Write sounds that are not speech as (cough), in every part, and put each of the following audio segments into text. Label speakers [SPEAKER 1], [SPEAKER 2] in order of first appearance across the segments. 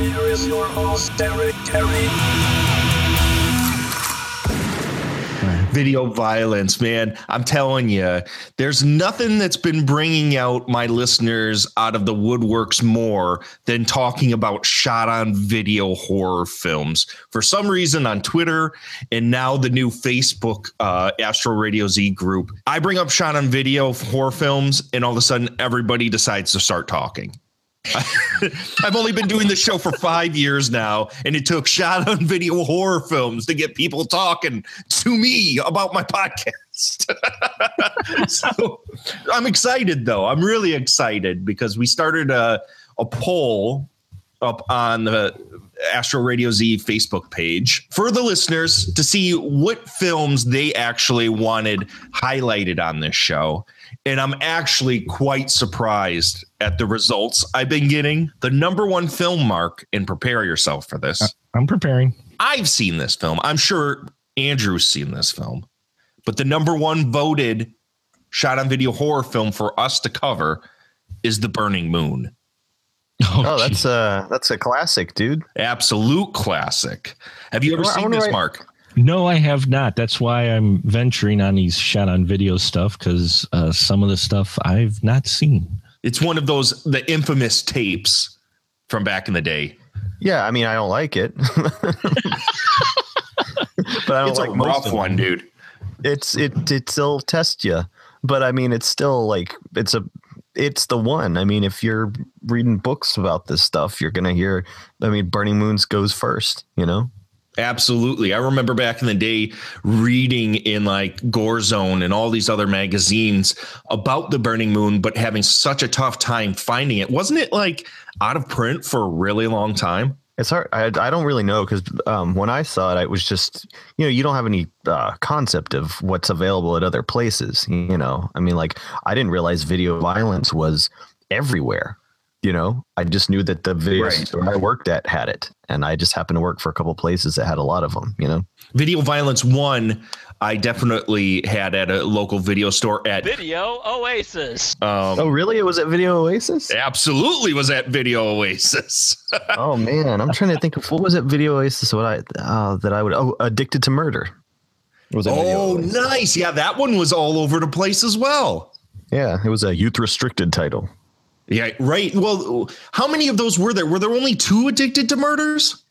[SPEAKER 1] Here is your host, Derek Kerry.
[SPEAKER 2] video violence, man. I'm telling you, there's nothing that's been bringing out my listeners out of the woodworks more than talking about shot on video horror films. For some reason on Twitter and now the new Facebook uh, Astro Radio Z group, I bring up shot on video horror films, and all of a sudden everybody decides to start talking. (laughs) I've only been doing this show for five years now, and it took shot on video horror films to get people talking to me about my podcast. (laughs) so I'm excited, though. I'm really excited because we started a, a poll up on the Astro Radio Z Facebook page for the listeners to see what films they actually wanted highlighted on this show. And I'm actually quite surprised at the results I've been getting. The number one film mark, and prepare yourself for this.
[SPEAKER 3] Uh, I'm preparing.
[SPEAKER 2] I've seen this film. I'm sure Andrew's seen this film. But the number one voted shot on video horror film for us to cover is The Burning Moon.
[SPEAKER 4] Oh, oh that's a that's a classic, dude.
[SPEAKER 2] Absolute classic. Have you ever seen this, Mark?
[SPEAKER 3] No, I have not. That's why I'm venturing on these shot on video stuff because uh, some of the stuff I've not seen.
[SPEAKER 2] It's one of those the infamous tapes from back in the day.
[SPEAKER 4] Yeah, I mean, I don't like it, (laughs) but I don't
[SPEAKER 2] it's
[SPEAKER 4] like
[SPEAKER 2] a rough one, dude.
[SPEAKER 4] It's it it still tests you, but I mean, it's still like it's a it's the one. I mean, if you're reading books about this stuff, you're gonna hear. I mean, Burning Moons goes first. You know.
[SPEAKER 2] Absolutely. I remember back in the day reading in like Gore Zone and all these other magazines about the Burning Moon, but having such a tough time finding it. Wasn't it like out of print for a really long time?
[SPEAKER 4] It's hard. I, I don't really know because um, when I saw it, it was just, you know, you don't have any uh, concept of what's available at other places. You know, I mean, like, I didn't realize video violence was everywhere you know i just knew that the video right. store i worked at had it and i just happened to work for a couple places that had a lot of them you know?
[SPEAKER 2] Video violence one i definitely had at a local video store at
[SPEAKER 5] video oasis.
[SPEAKER 4] Um, oh really? It was at video oasis?
[SPEAKER 2] Absolutely was at video oasis. (laughs)
[SPEAKER 4] Oh man. I'm trying to think of what was at video oasis what i uh, that i would oh addicted to murder.
[SPEAKER 2] Was oh nice. Yeah that one was all over the place as well.
[SPEAKER 4] Yeah it was a youth restricted title
[SPEAKER 2] yeah, right. Well, how many of those were there? Were there only two addicted to murders?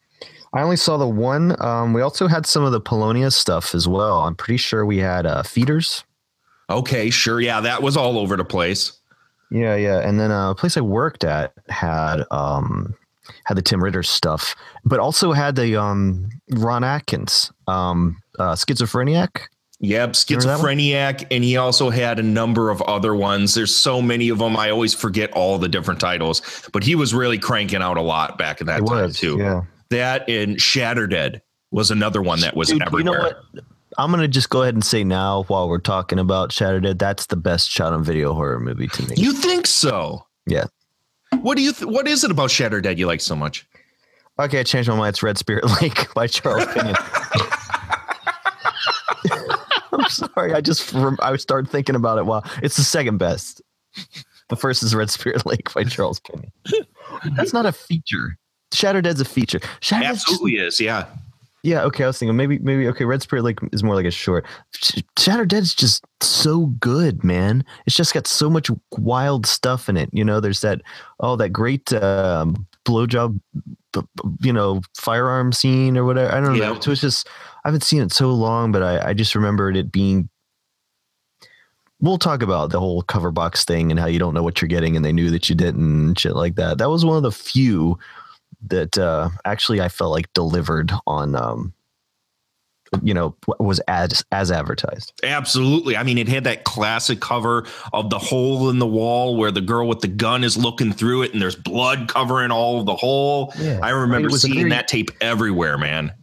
[SPEAKER 4] I only saw the one. Um, we also had some of the Polonia stuff as well. I'm pretty sure we had uh, feeders.
[SPEAKER 2] Okay, sure. Yeah, that was all over the place.
[SPEAKER 4] Yeah, yeah. And then uh, a place I worked at had um, had the Tim Ritter stuff, but also had the um, Ron Atkins um, uh, schizophrenic.
[SPEAKER 2] Yep, schizophrenic, and he also had a number of other ones. There's so many of them. I always forget all the different titles, but he was really cranking out a lot back in that it time was, too.
[SPEAKER 4] Yeah,
[SPEAKER 2] that and Shatterdead was another one that was Dude, everywhere. You know what?
[SPEAKER 4] I'm gonna just go ahead and say now, while we're talking about Shatterdead, that's the best shot on video horror movie to me.
[SPEAKER 2] You think so?
[SPEAKER 4] Yeah.
[SPEAKER 2] What do you? Th- what is it about Shattered Shatterdead you like so much?
[SPEAKER 4] Okay, I changed my mind. It's Red Spirit (laughs) Lake by Charles Pinion. (laughs) (laughs) I'm sorry. I just I started thinking about it. Wow, it's the second best. The first is Red Spirit Lake by Charles Pinion. That's not a feature. Shatterdead's a feature.
[SPEAKER 2] Shatterdead's Absolutely just, is. Yeah.
[SPEAKER 4] Yeah. Okay. I was thinking maybe maybe okay. Red Spirit Lake is more like a short. Shatterdead's just so good, man. It's just got so much wild stuff in it. You know, there's that oh that great um, blowjob, you know, firearm scene or whatever. I don't yeah. know. It was just haven't seen it so long, but I, I just remembered it being. We'll talk about the whole cover box thing and how you don't know what you're getting, and they knew that you didn't, and shit like that. That was one of the few that uh, actually I felt like delivered on um, you know was as as advertised
[SPEAKER 2] absolutely i mean it had that classic cover of the hole in the wall where the girl with the gun is looking through it and there's blood covering all of the hole yeah. i remember I mean, seeing very, that tape everywhere man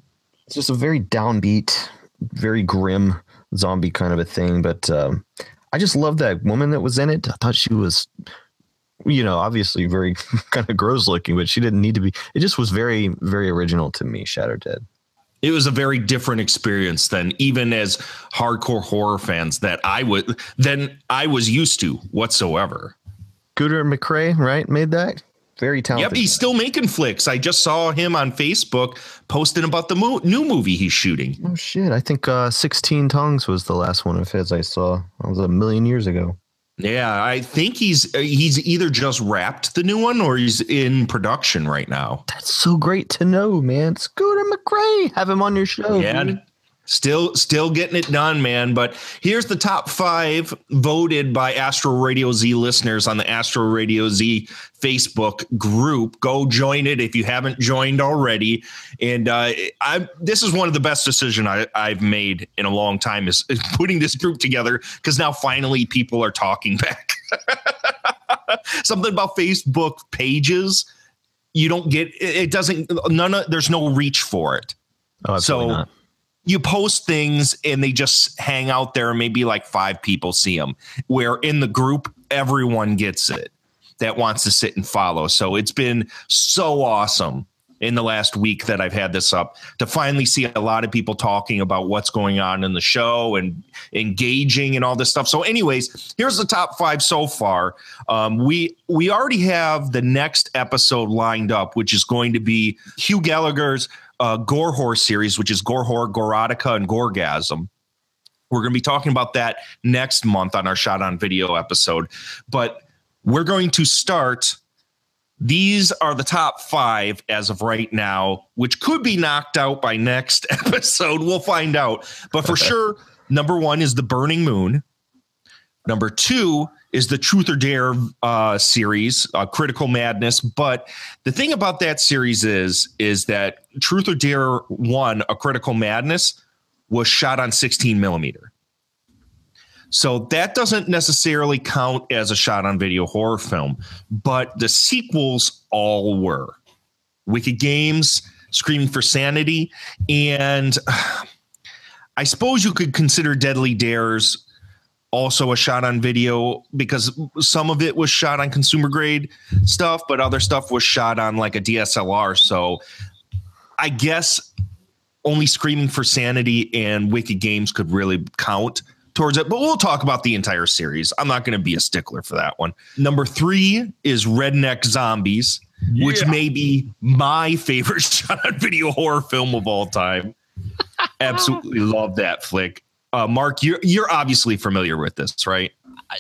[SPEAKER 4] It's just a very downbeat, very grim zombie kind of a thing. But um, I just love that woman that was in it. I thought she was, you know, obviously very (laughs) kind of gross looking, but she didn't need to be. It just was very, very original to me. Shatter Dead.
[SPEAKER 2] It was a very different experience than even as hardcore horror fans that I would than I was used to whatsoever.
[SPEAKER 4] Scooter McCrae, right, made that. Very talented.
[SPEAKER 2] Yep, he's still making flicks. I just saw him on Facebook posting about the mo- new movie he's shooting.
[SPEAKER 4] Oh shit! I think uh, Sixteen Tongues was the last one of his I saw. That was a million years ago.
[SPEAKER 2] Yeah, I think he's uh, he's either just wrapped the new one or he's in production right now.
[SPEAKER 4] That's so great to know, man. Scooter McCrae, have him on your show.
[SPEAKER 2] Yeah,
[SPEAKER 4] dude.
[SPEAKER 2] Still, still getting it done, man. But here's the top five voted by Astro Radio Z listeners on the Astro Radio Z Facebook group. Go join it if you haven't joined already. And uh, I, this is one of the best decisions I, I've made in a long time is, is putting this group together because now finally people are talking (laughs) back. Something about Facebook pages. You don't get it doesn't none of there's no reach for it.
[SPEAKER 4] Oh, absolutely
[SPEAKER 2] So-
[SPEAKER 4] not.
[SPEAKER 2] You post things and they just hang out there and maybe like five people see them where in the group everyone gets it that wants to sit and follow so it's been so awesome in the last week that I've had this up to finally see a lot of people talking about what's going on in the show and engaging and all this stuff. So, anyways, here's the top five so far. Um, we we already have the next episode lined up, which is going to be Hugh Gallagher's uh, Gore Whore series, which is Gore Whore, Gorotica, and Gorgasm. We're going to be talking about that next month on our shot on video episode. But we're going to start. These are the top five as of right now, which could be knocked out by next (laughs) episode. We'll find out. But for sure, number one is The Burning Moon. Number two is the Truth or Dare uh, series, uh, Critical Madness. But the thing about that series is, is that Truth or Dare one, a Critical Madness, was shot on 16 millimeter. So that doesn't necessarily count as a shot on video horror film, but the sequels all were. Wicked Games, Screaming for Sanity, and (sighs) I suppose you could consider Deadly Dares also a shot on video because some of it was shot on consumer grade stuff, but other stuff was shot on like a DSLR. So I guess only Screaming for Sanity and Wicked Games could really count towards it, but we'll talk about the entire series. I'm not going to be a stickler for that one. Number three is Redneck Zombies, which may be my favorite (laughs) shot on video horror film of all time. (laughs) Absolutely love that flick. Uh, Mark, you're you're obviously familiar with this, right?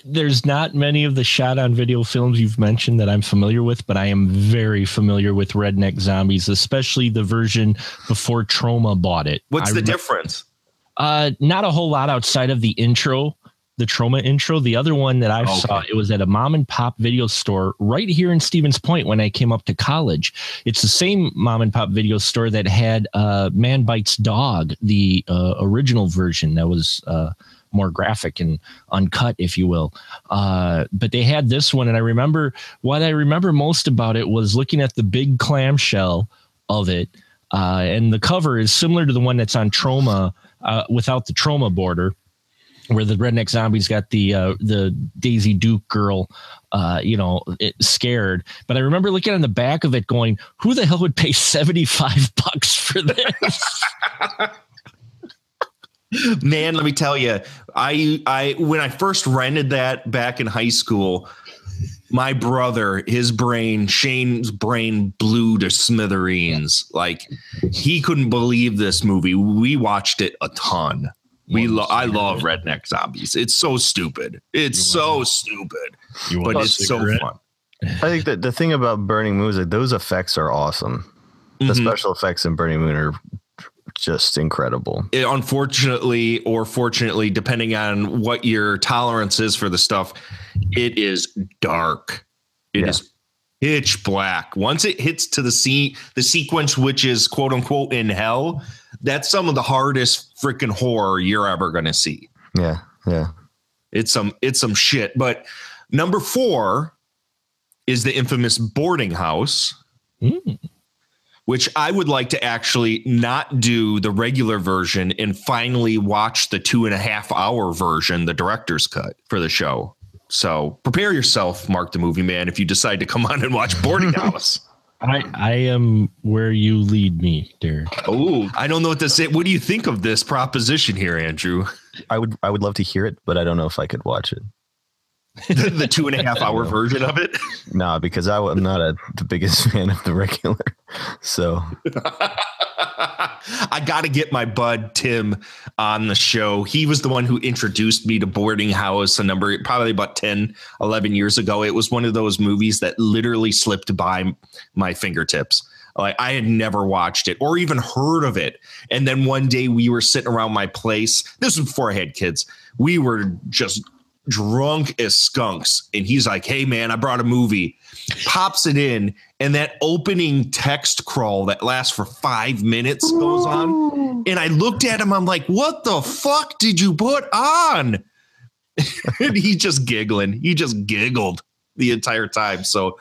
[SPEAKER 3] There's not many of the shot on video films you've mentioned that I'm familiar with, but I am very familiar with Redneck Zombies, especially the version before Troma bought it.
[SPEAKER 2] What's
[SPEAKER 3] I
[SPEAKER 2] the difference?
[SPEAKER 3] Uh, not a whole lot outside of the intro, the Troma intro. The other one that I
[SPEAKER 2] Okay.
[SPEAKER 3] saw, it was at a mom and pop video store right here in Stevens Point when I came up to college. It's the same mom and pop video store that had uh, Man Bites Dog, the uh, original version that was uh, more graphic and uncut, if you will. Uh, but they had this one, and I remember what I remember most about it was looking at the big clamshell of it. Uh, and the cover is similar to the one that's on Troma uh, without the Troma border, where the redneck zombies got the uh, the Daisy Duke girl, uh, you know, scared. But I remember looking on the back of it, going, "Who the hell would pay seventy five bucks for this?" (laughs)
[SPEAKER 2] Man, let me tell you, I I when I first rented that back in high school, my brother, his brain, Shane's brain blew to smithereens. Like he couldn't believe this movie. We watched it a ton. We lo- I love Redneck Zombies. It's so stupid. It's so stupid,
[SPEAKER 3] You
[SPEAKER 2] but
[SPEAKER 3] want a
[SPEAKER 2] it's so fun.
[SPEAKER 4] I think that the thing about Burning Moon is that those effects are awesome. The
[SPEAKER 2] Mhm.
[SPEAKER 4] special effects in Burning Moon are just incredible.
[SPEAKER 2] it, unfortunately or fortunately, depending on what your tolerance is for the stuff, it is dark. It
[SPEAKER 4] Yeah.
[SPEAKER 2] is pitch black. Once it hits to the sea, the sequence, which is quote unquote in hell, that's some of the hardest freaking horror you're ever gonna see.
[SPEAKER 4] Yeah, yeah.
[SPEAKER 2] It's some it's some shit. But number four is the infamous boarding house.
[SPEAKER 3] Mm.
[SPEAKER 2] which I would like to actually not do the regular version and finally watch the two and a half hour version, the director's cut for the show. So prepare yourself, Mark the Movie Man, if you decide to come (laughs) on and watch Boarding (laughs) House.
[SPEAKER 3] I I am where you lead me, Derek.
[SPEAKER 2] Oh, I don't know what to say. What do you think of this proposition here, Andrew?
[SPEAKER 4] I would I would love to hear it, but I don't know if I could watch it.
[SPEAKER 2] The, (laughs) the two and a half hour version of it. (laughs)
[SPEAKER 4] Nah, because I, am not a, the biggest (laughs) fan of the regular. So
[SPEAKER 2] I got to get my bud Tim on the show. He was the one who introduced me to Boarding House a number, probably about 10, 11 years ago. It was one of those movies that literally slipped by my fingertips. Like I had never watched it or even heard of it. And then one day we were sitting around my place. This was before I had kids. We were just drunk as skunks. And he's like, Hey man, I brought a movie, pops it in, and that opening text crawl that lasts for five minutes goes on. And I looked at him, I'm like, What the fuck did you put on? (laughs) and he just giggling. He just giggled the entire time. So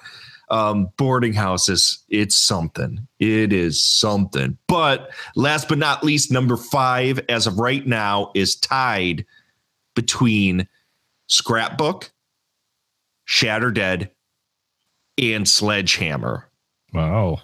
[SPEAKER 2] um, boarding houses, it's something. It is something. But last but not least, number five, as of right now, is tied between Scrapbook, Shatter Dead, and Sledgehammer.
[SPEAKER 3] Wow.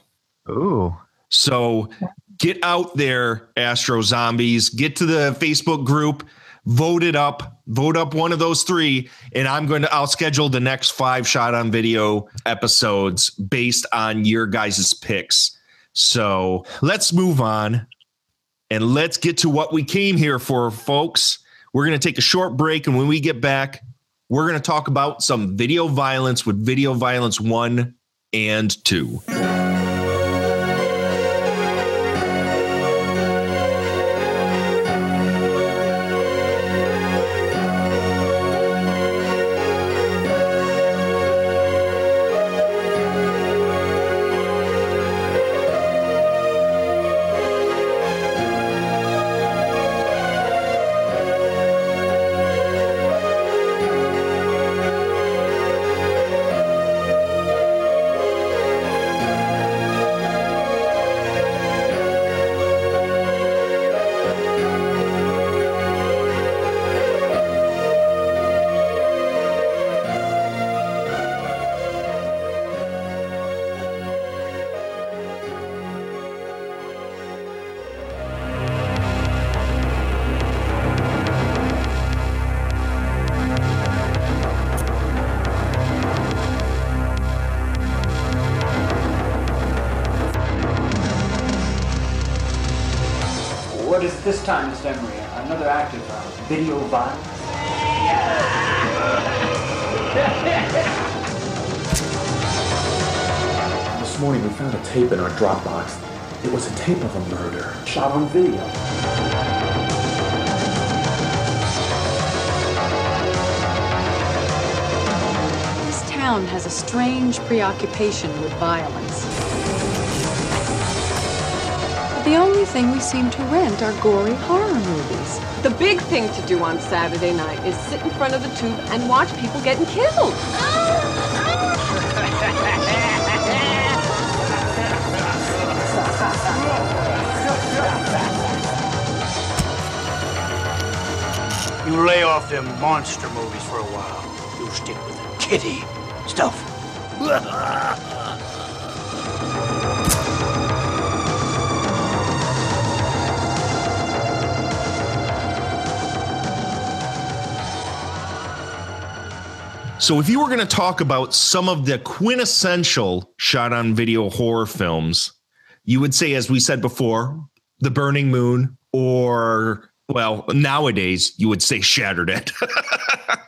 [SPEAKER 4] Ooh.
[SPEAKER 2] So get out there, Astro Zombies. Get to the Facebook group, vote it up, vote up one of those three, and I'm going to. I'll schedule the next five shot on video episodes based on your guys' picks. So let's move on and let's get to what we came here for, folks. We're going to take a short break, and when we get back, we're going to talk about some video violence with Video Violence 1 and 2.
[SPEAKER 6] Preoccupation with violence. But the only thing we seem to rent are gory horror movies.
[SPEAKER 7] The big thing to do on Saturday night is sit in front of the tube and watch people getting killed.
[SPEAKER 8] You lay off them monster movies for a while. You stick with the kitty stuff.
[SPEAKER 2] So, if you were going to talk about some of the quintessential shot on video horror films, you would say, as we said before, The Burning Moon, or, well, nowadays you would say Shattered Dead. (laughs)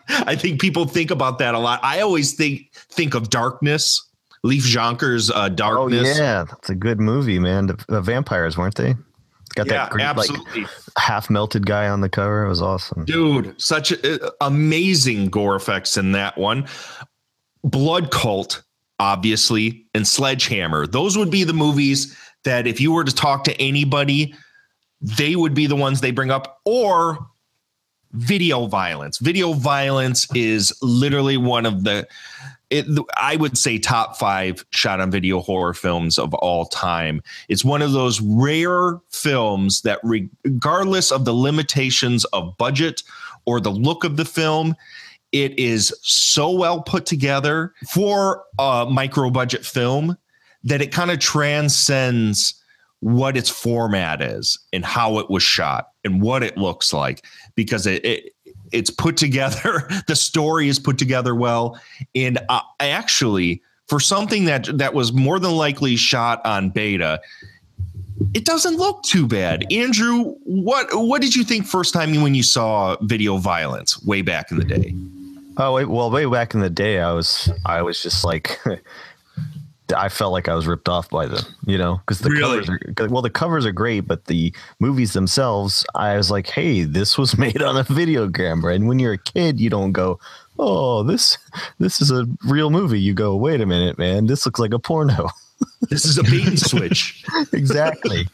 [SPEAKER 2] I think people think about that a lot. I always think think of Darkness, Leif Jonker's uh, Darkness.
[SPEAKER 4] Oh yeah, that's a good movie, man. The, the vampires weren't they? Got
[SPEAKER 2] Yeah,
[SPEAKER 4] that great,
[SPEAKER 2] absolutely.
[SPEAKER 4] like half melted guy on the cover. It was awesome.
[SPEAKER 2] Dude, such a, amazing gore effects in that one. Blood Cult, obviously, and Sledgehammer. Those would be the movies that if you were to talk to anybody, they would be the ones they bring up. Or video violence. Video violence is literally one of the it, I would say top five shot on video horror films of all time. It's one of those rare films that, regardless of the limitations of budget or the look of the film, it is so well put together for a micro budget film that it kind of transcends what its format is and how it was shot and what it looks like because it, it it's put together (laughs) the story is put together well. And actually for something that that was more than likely shot on beta it doesn't look too bad. Andrew what what did you think first time when you saw video violence way back in the day?
[SPEAKER 4] Oh well way back in the day i was i was just like (laughs) I felt like I was ripped off by them, you know, because the really? covers are well, the covers are great, but the movies themselves, I was like, hey, this was (laughs) made on a video camera. And when you're a kid, you don't go, oh, this this is a real movie. You go, wait a minute, man, this looks like a porno. (laughs)
[SPEAKER 2] This is a bait and switch.
[SPEAKER 4] exactly.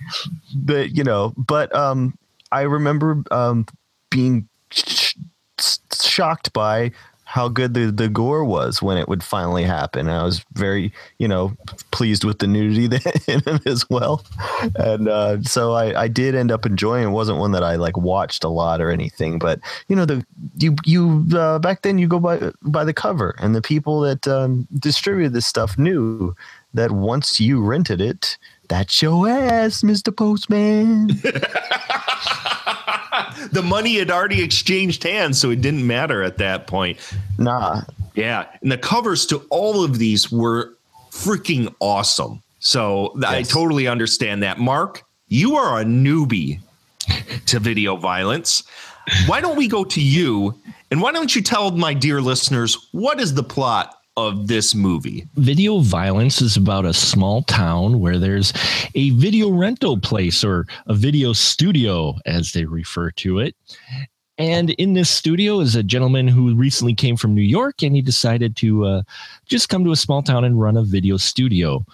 [SPEAKER 4] but you know, but um, I remember um being sh- shocked by how good the, the gore was when it would finally happen. I was very, you know, pleased with the nudity (laughs) in it as well. And uh, so I, I did end up enjoying it. wasn't one that I like watched a lot or anything, but you know, the you you uh, back then you go by by the cover and the people that um, distributed this stuff knew that once you rented it, that's your ass, Mr. Postman. (laughs) (laughs)
[SPEAKER 2] the money had already exchanged hands, so it didn't matter at that point.
[SPEAKER 4] Nah.
[SPEAKER 2] Yeah. And the covers to all of these were freaking awesome. So yes. I totally understand that. Mark, you are a newbie to video violence. Why don't we go to you? And why don't you tell my dear listeners what is the plot of this movie?
[SPEAKER 3] Video Violence is about a small town where there's a video rental place or a video studio, as they refer to it. And in this studio is a gentleman who recently came from New York and he decided to uh, just come to a small town and run a video studio.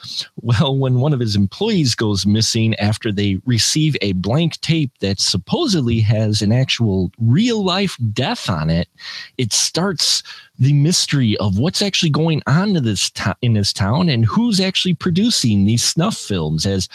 [SPEAKER 3] Well, when one of his employees goes missing after they receive a blank tape that supposedly has an actual real life death on it, it starts the mystery of what's actually going on to this to- in this town and who's actually producing these snuff films as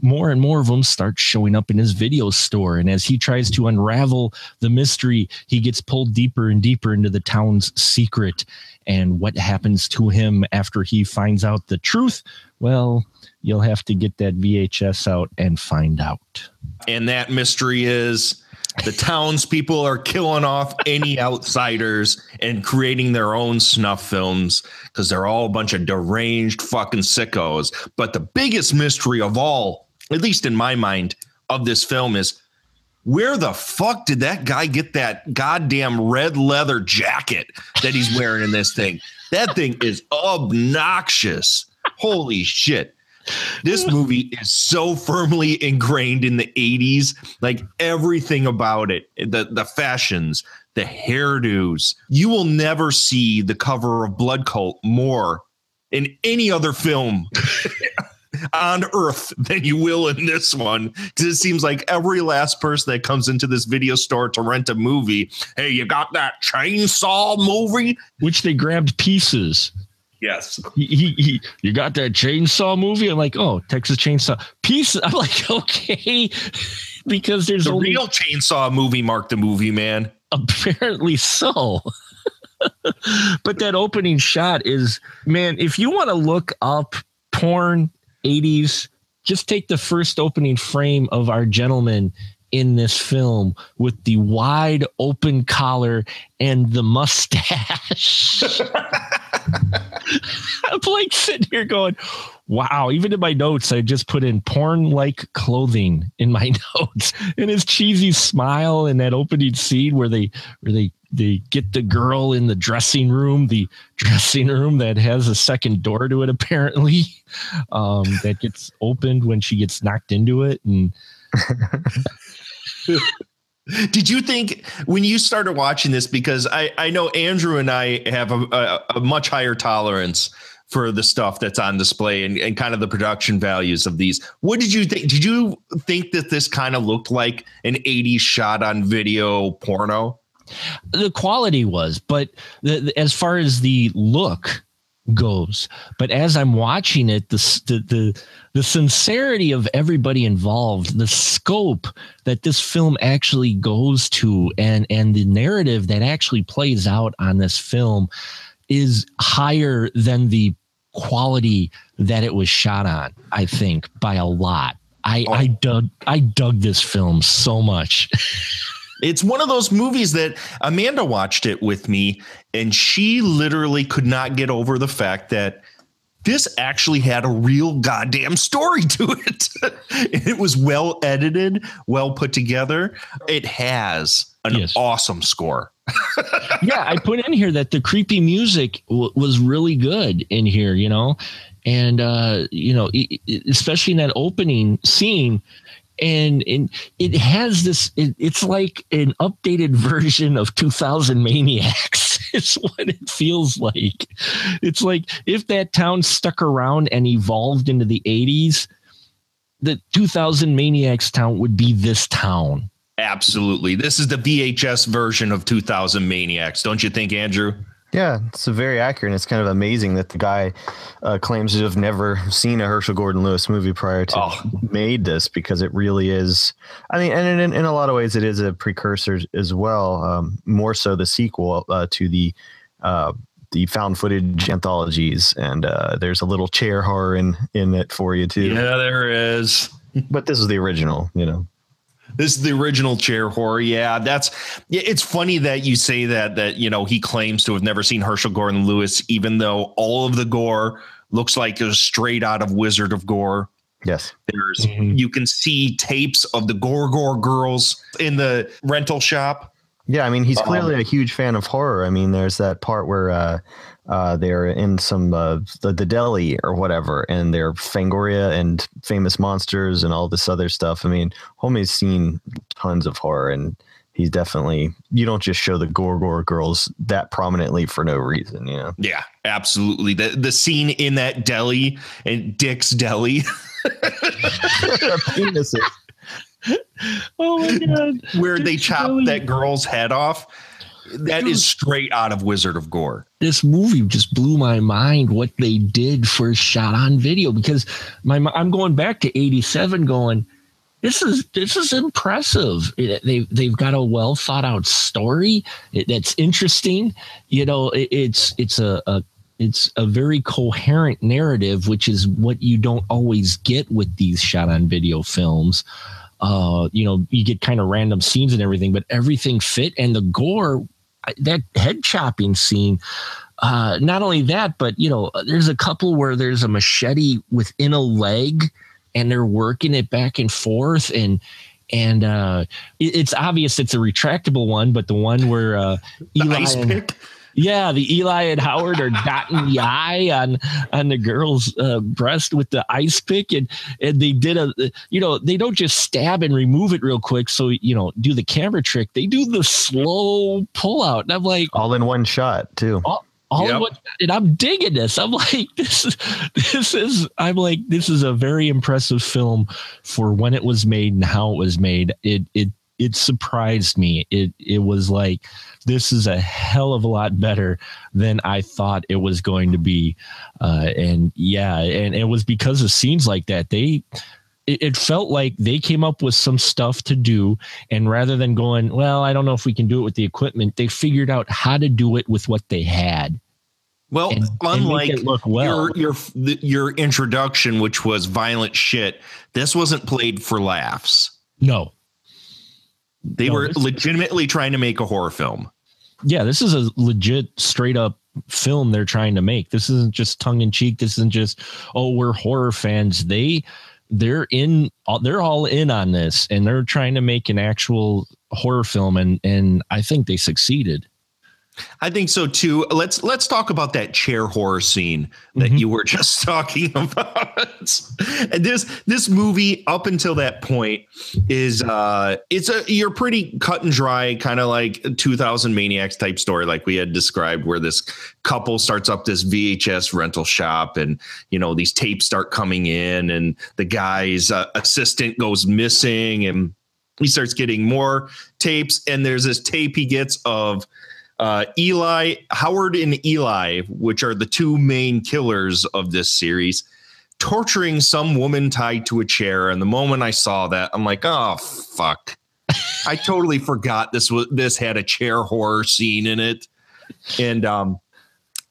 [SPEAKER 3] more and more of them start showing up in his video store. And as he tries to unravel the mystery, he gets pulled deeper and deeper into the town's secret. And what happens to him after he finds out the truth? Well, you'll have to get that VHS out and find out.
[SPEAKER 2] And that mystery is the townspeople are killing off any (laughs) outsiders and creating their own snuff films because they're all a bunch of deranged fucking sickos. But the biggest mystery of all at least in my mind, of this film is where the fuck did that guy get that goddamn red leather jacket that he's wearing in this thing? That thing is obnoxious. Holy shit. This movie is so firmly ingrained in the 80s. Like everything about it, the, the fashions, the hairdos. You will never see the cover of Blood Cult more in any other film (laughs) on earth than you will in this one. Because it seems like every last person that comes into this video store to rent a movie hey you got that chainsaw movie?
[SPEAKER 3] Which they grabbed pieces.
[SPEAKER 2] Yes.
[SPEAKER 3] He, he, he, you got that chainsaw movie? I'm like oh texas chainsaw. Pieces i'm like (laughs) okay. Because there's
[SPEAKER 2] the
[SPEAKER 3] only
[SPEAKER 2] real chainsaw movie mark the movie man.
[SPEAKER 3] Apparently so. (laughs) But that opening shot is man if you want to look up porn 80s. Just take the first opening frame of our gentleman in this film with the wide open collar and the mustache. (laughs) (laughs) I'm like sitting here going, wow. Even in my notes, I just put in porn like clothing in my (laughs) notes. And his cheesy smile and that opening scene where they where they they get the girl in the dressing room, the (laughs) dressing room that has a second door to it, apparently, (laughs) um, that gets opened when she gets knocked into it. And
[SPEAKER 2] did you think when you started watching this? Because I, I know Andrew and I have a, a, a much higher tolerance for the stuff that's on display and, and kind of the production values of these. What did you think? Did you think that this kind of looked like an 80s shot on video porno?
[SPEAKER 3] The quality was, but the, the, as far as the look, goes. But as I'm watching it, the the the, the sincerity of everybody involved, the scope that this film actually goes to, and and the narrative that actually plays out on this film is higher than the quality that it was shot on. I think by a lot. I, oh. I dug I dug this film so much. (laughs)
[SPEAKER 2] It's one of those movies that Amanda watched it with me, and she literally could not get over the fact that this actually had a real goddamn story to it. (laughs) it was well edited, well put together. It has an yes. awesome score. (laughs)
[SPEAKER 3] yeah, I put in here that the creepy music w- was really good in here, you know, and uh, you know, especially in that opening scene. And and it has this it, it's like an updated (laughs) version of 2000 maniacs (laughs) it's what it feels like. It's like if that town stuck around and evolved into the 80s the 2000 maniacs town would be this town
[SPEAKER 2] absolutely this is the vhs version of 2000 maniacs don't you think andrew
[SPEAKER 4] yeah, it's very accurate. And it's kind of amazing that the guy uh, claims to have never seen a Herschell Gordon Lewis movie prior to oh. made this because it really is. I mean, and in, in a lot of ways, it is a precursor as well. Um, more so, the sequel uh, to the uh, the found footage anthologies, and uh, there's a little chair horror in in it for you too.
[SPEAKER 2] Yeah, there is.
[SPEAKER 4] but this is the original, you know.
[SPEAKER 2] This is the original chair horror. Yeah, that's it's funny that you say that that you know he claims to have never seen Herschell Gordon Lewis, even though all of the gore looks like it's straight out of Wizard of Gore.
[SPEAKER 4] Yes.
[SPEAKER 2] There's mm-hmm. you can see tapes of the Gore Gore girls in the rental shop.
[SPEAKER 4] Yeah, I mean he's clearly um, a huge fan of horror. I mean, there's that part where uh, uh, they're in some uh, the, the deli or whatever, and they're Fangoria and famous monsters and all this other stuff. I mean, homie's seen tons of horror, and he's definitely you don't just show the Gore Gore girls that prominently for no reason, you know?
[SPEAKER 2] Yeah, absolutely. The the scene in that deli and Dick's Deli. (laughs)
[SPEAKER 3] penises. oh my god!
[SPEAKER 2] Where Dick's they chop deli. that girl's head off that is straight out of Wizard of Gore.
[SPEAKER 3] This movie just blew my mind what they did for shot on video because my I'm going back to 87 going this is this is impressive. They they've got a well thought out story that's interesting. You know, it's it's a, a it's a very coherent narrative, which is what you don't always get with these shot on video films uh you know you get kind of random scenes and everything but everything fit and the gore that head chopping scene uh, not only that, but you know, there's a couple where there's a machete within a leg, and they're working it back and forth, and and uh, it, it's obvious it's a retractable one, but the one where uh, Eli and, yeah, the Eli and Howard are dotting the eye on on the girl's uh, breast with the ice pick, and and they did a you know they don't just stab and remove it real quick, so you know do the camera trick. They do the slow pull out, and I'm like
[SPEAKER 4] all in one shot too.
[SPEAKER 3] All, all yep. one, and I'm digging this. I'm like, (laughs) this is this is I'm like, this is a very impressive film for when it was made and how it was made. It it it surprised me. It it was like this is a hell of a lot better than I thought it was going to be. Uh, and yeah, and it was because of scenes like that. They it, felt like they came up with some stuff to do, and rather than going, well, I don't know if we can do it with the equipment, they figured out how to do it with what they had.
[SPEAKER 2] Well, and, unlike and well. your your your introduction, which was violent shit, this wasn't played for laughs.
[SPEAKER 3] No,
[SPEAKER 2] they no, were legitimately trying to make a horror film.
[SPEAKER 3] Yeah, this is a legit, straight up film they're trying to make. This isn't just tongue in cheek. This isn't just oh we're horror fans. They they're in they're all in on this and they're trying to make an actual horror film and and I think they succeeded.
[SPEAKER 2] I think so too. Let's let's talk about that chair horror scene that mm-hmm. you were (laughs) just talking about. and this this movie up until that point is uh it's a you're pretty cut and dry kind of like 2000 maniacs type story like we had described where this couple starts up this VHS rental shop and you know these tapes start coming in and the guy's uh, assistant goes missing and he starts getting more tapes and there's this tape he gets of uh, Eli, Howard, and Eli, which are the two main killers of this series, torturing some woman tied to a chair. And the moment I saw that, I'm like, oh fuck. I totally forgot this was this had a chair horror scene in it. And um,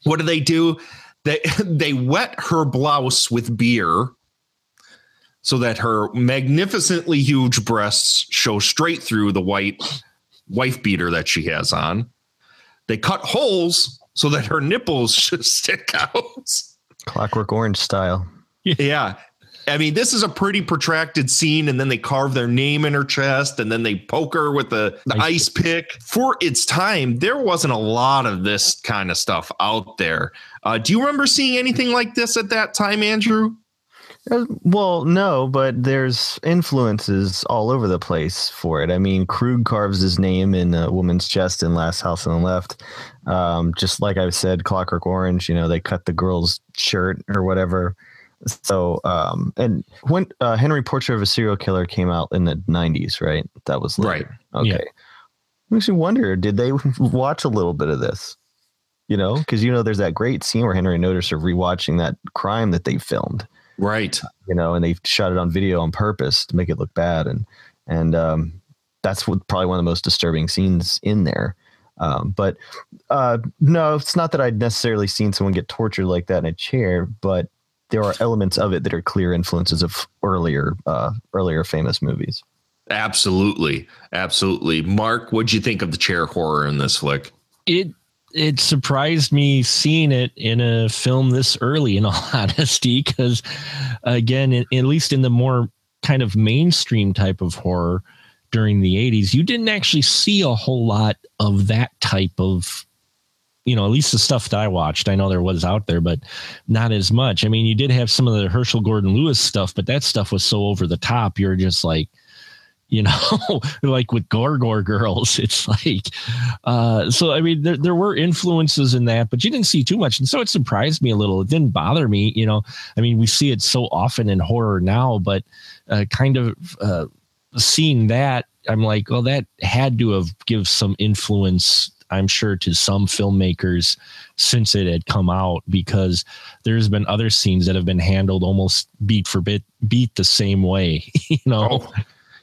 [SPEAKER 2] what do they do? They (laughs) they wet her blouse with beer so that her magnificently huge breasts show straight through the white wife beater that she has on. They cut holes so that her nipples (laughs) should stick out.
[SPEAKER 4] Clockwork Orange style.
[SPEAKER 2] Yeah. I mean, this is a pretty protracted scene, and then they carve their name in her chest, and then they poke her with the, the ice pick. For its time, there wasn't a lot of this kind of stuff out there. Uh, do you remember seeing anything like this at that time, Andrew?
[SPEAKER 4] Well, no, but there's influences all over the place for it. I mean, Krug carves his name in a woman's chest in Last House on the Left. Um, just like I said, Clockwork Orange, you know, they cut the girl's shirt or whatever. So, um, and when uh, Henry Portrait of a Serial Killer came out in the 90s, right? That was later.
[SPEAKER 2] Right.
[SPEAKER 4] Okay.
[SPEAKER 3] Yeah.
[SPEAKER 4] Makes me wonder, did they (laughs) watch a little bit of this? You know, because you know, there's that great scene where Henry and Otis are rewatching that crime that they filmed
[SPEAKER 2] Right.
[SPEAKER 4] you know, and they shot it on video on purpose to make it look bad, and and um, that's what, probably one of the most disturbing scenes in there. Um, but uh, no, it's not that I'd necessarily seen someone get tortured like that in a chair, but there are elements of it that are clear influences of earlier uh, earlier famous movies.
[SPEAKER 2] Absolutely. Absolutely. Mark, what'd you think of the chair horror in this flick?
[SPEAKER 3] It it surprised me seeing it in a film this early, in (laughs) all honesty, because again, in, at least in the more kind of mainstream type of horror during the 80s, you didn't actually see a whole lot of that type of, you know, at least the stuff that I watched. I know there was out there, but not as much. I mean, you did have some of the Herschell Gordon Lewis stuff, but that stuff was so over the top. You're just like, you know, (laughs) like with Gore Gore girls, (laughs) it's like, uh, so I mean, there, there were influences in that, but you didn't see too much. And so it surprised me a little. It didn't bother me, you know, I mean, we see it so often in horror now, but uh, kind of uh, seeing that, I'm like, well, that had to have give some influence, I'm sure, to some filmmakers since it had come out, because there's been other scenes that have been handled almost beat for bit, beat the same way, (laughs) you know.
[SPEAKER 2] Oh,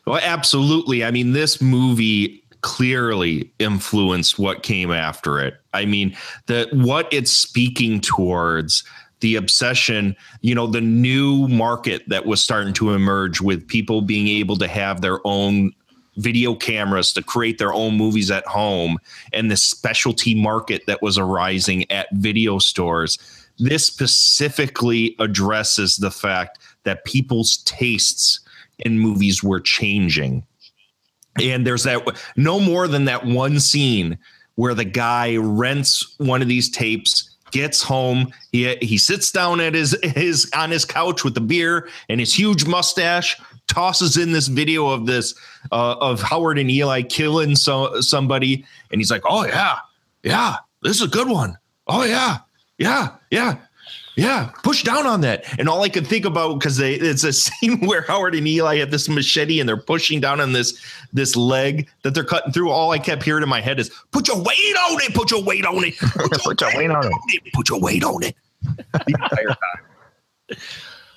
[SPEAKER 2] well, absolutely. I mean, this movie clearly influenced what came after it. I mean, the what it's speaking towards the obsession, you know, the new market that was starting to emerge with people being able to have their own video cameras to create their own movies at home and the specialty market that was arising at video stores. This specifically addresses the fact that people's tastes in movies were changing. And there's that no more than that one scene where the guy rents one of these tapes, gets home, he he sits down at his his on his couch with the beer and his huge mustache, tosses in this video of this uh, of Howard and Eli killing so somebody, and he's like, "Oh yeah, yeah, this is a good one. Oh yeah, yeah, yeah." Yeah, push down on that. And all I could think about because it's a (laughs) scene where Howard and Eli have this machete and they're pushing down on this this leg that they're cutting through. All I kept hearing in my head is "Put your weight on it. Put your weight on it. Put your, (laughs)
[SPEAKER 4] Put your weight on it.
[SPEAKER 2] Put your weight on it." (laughs) The entire time.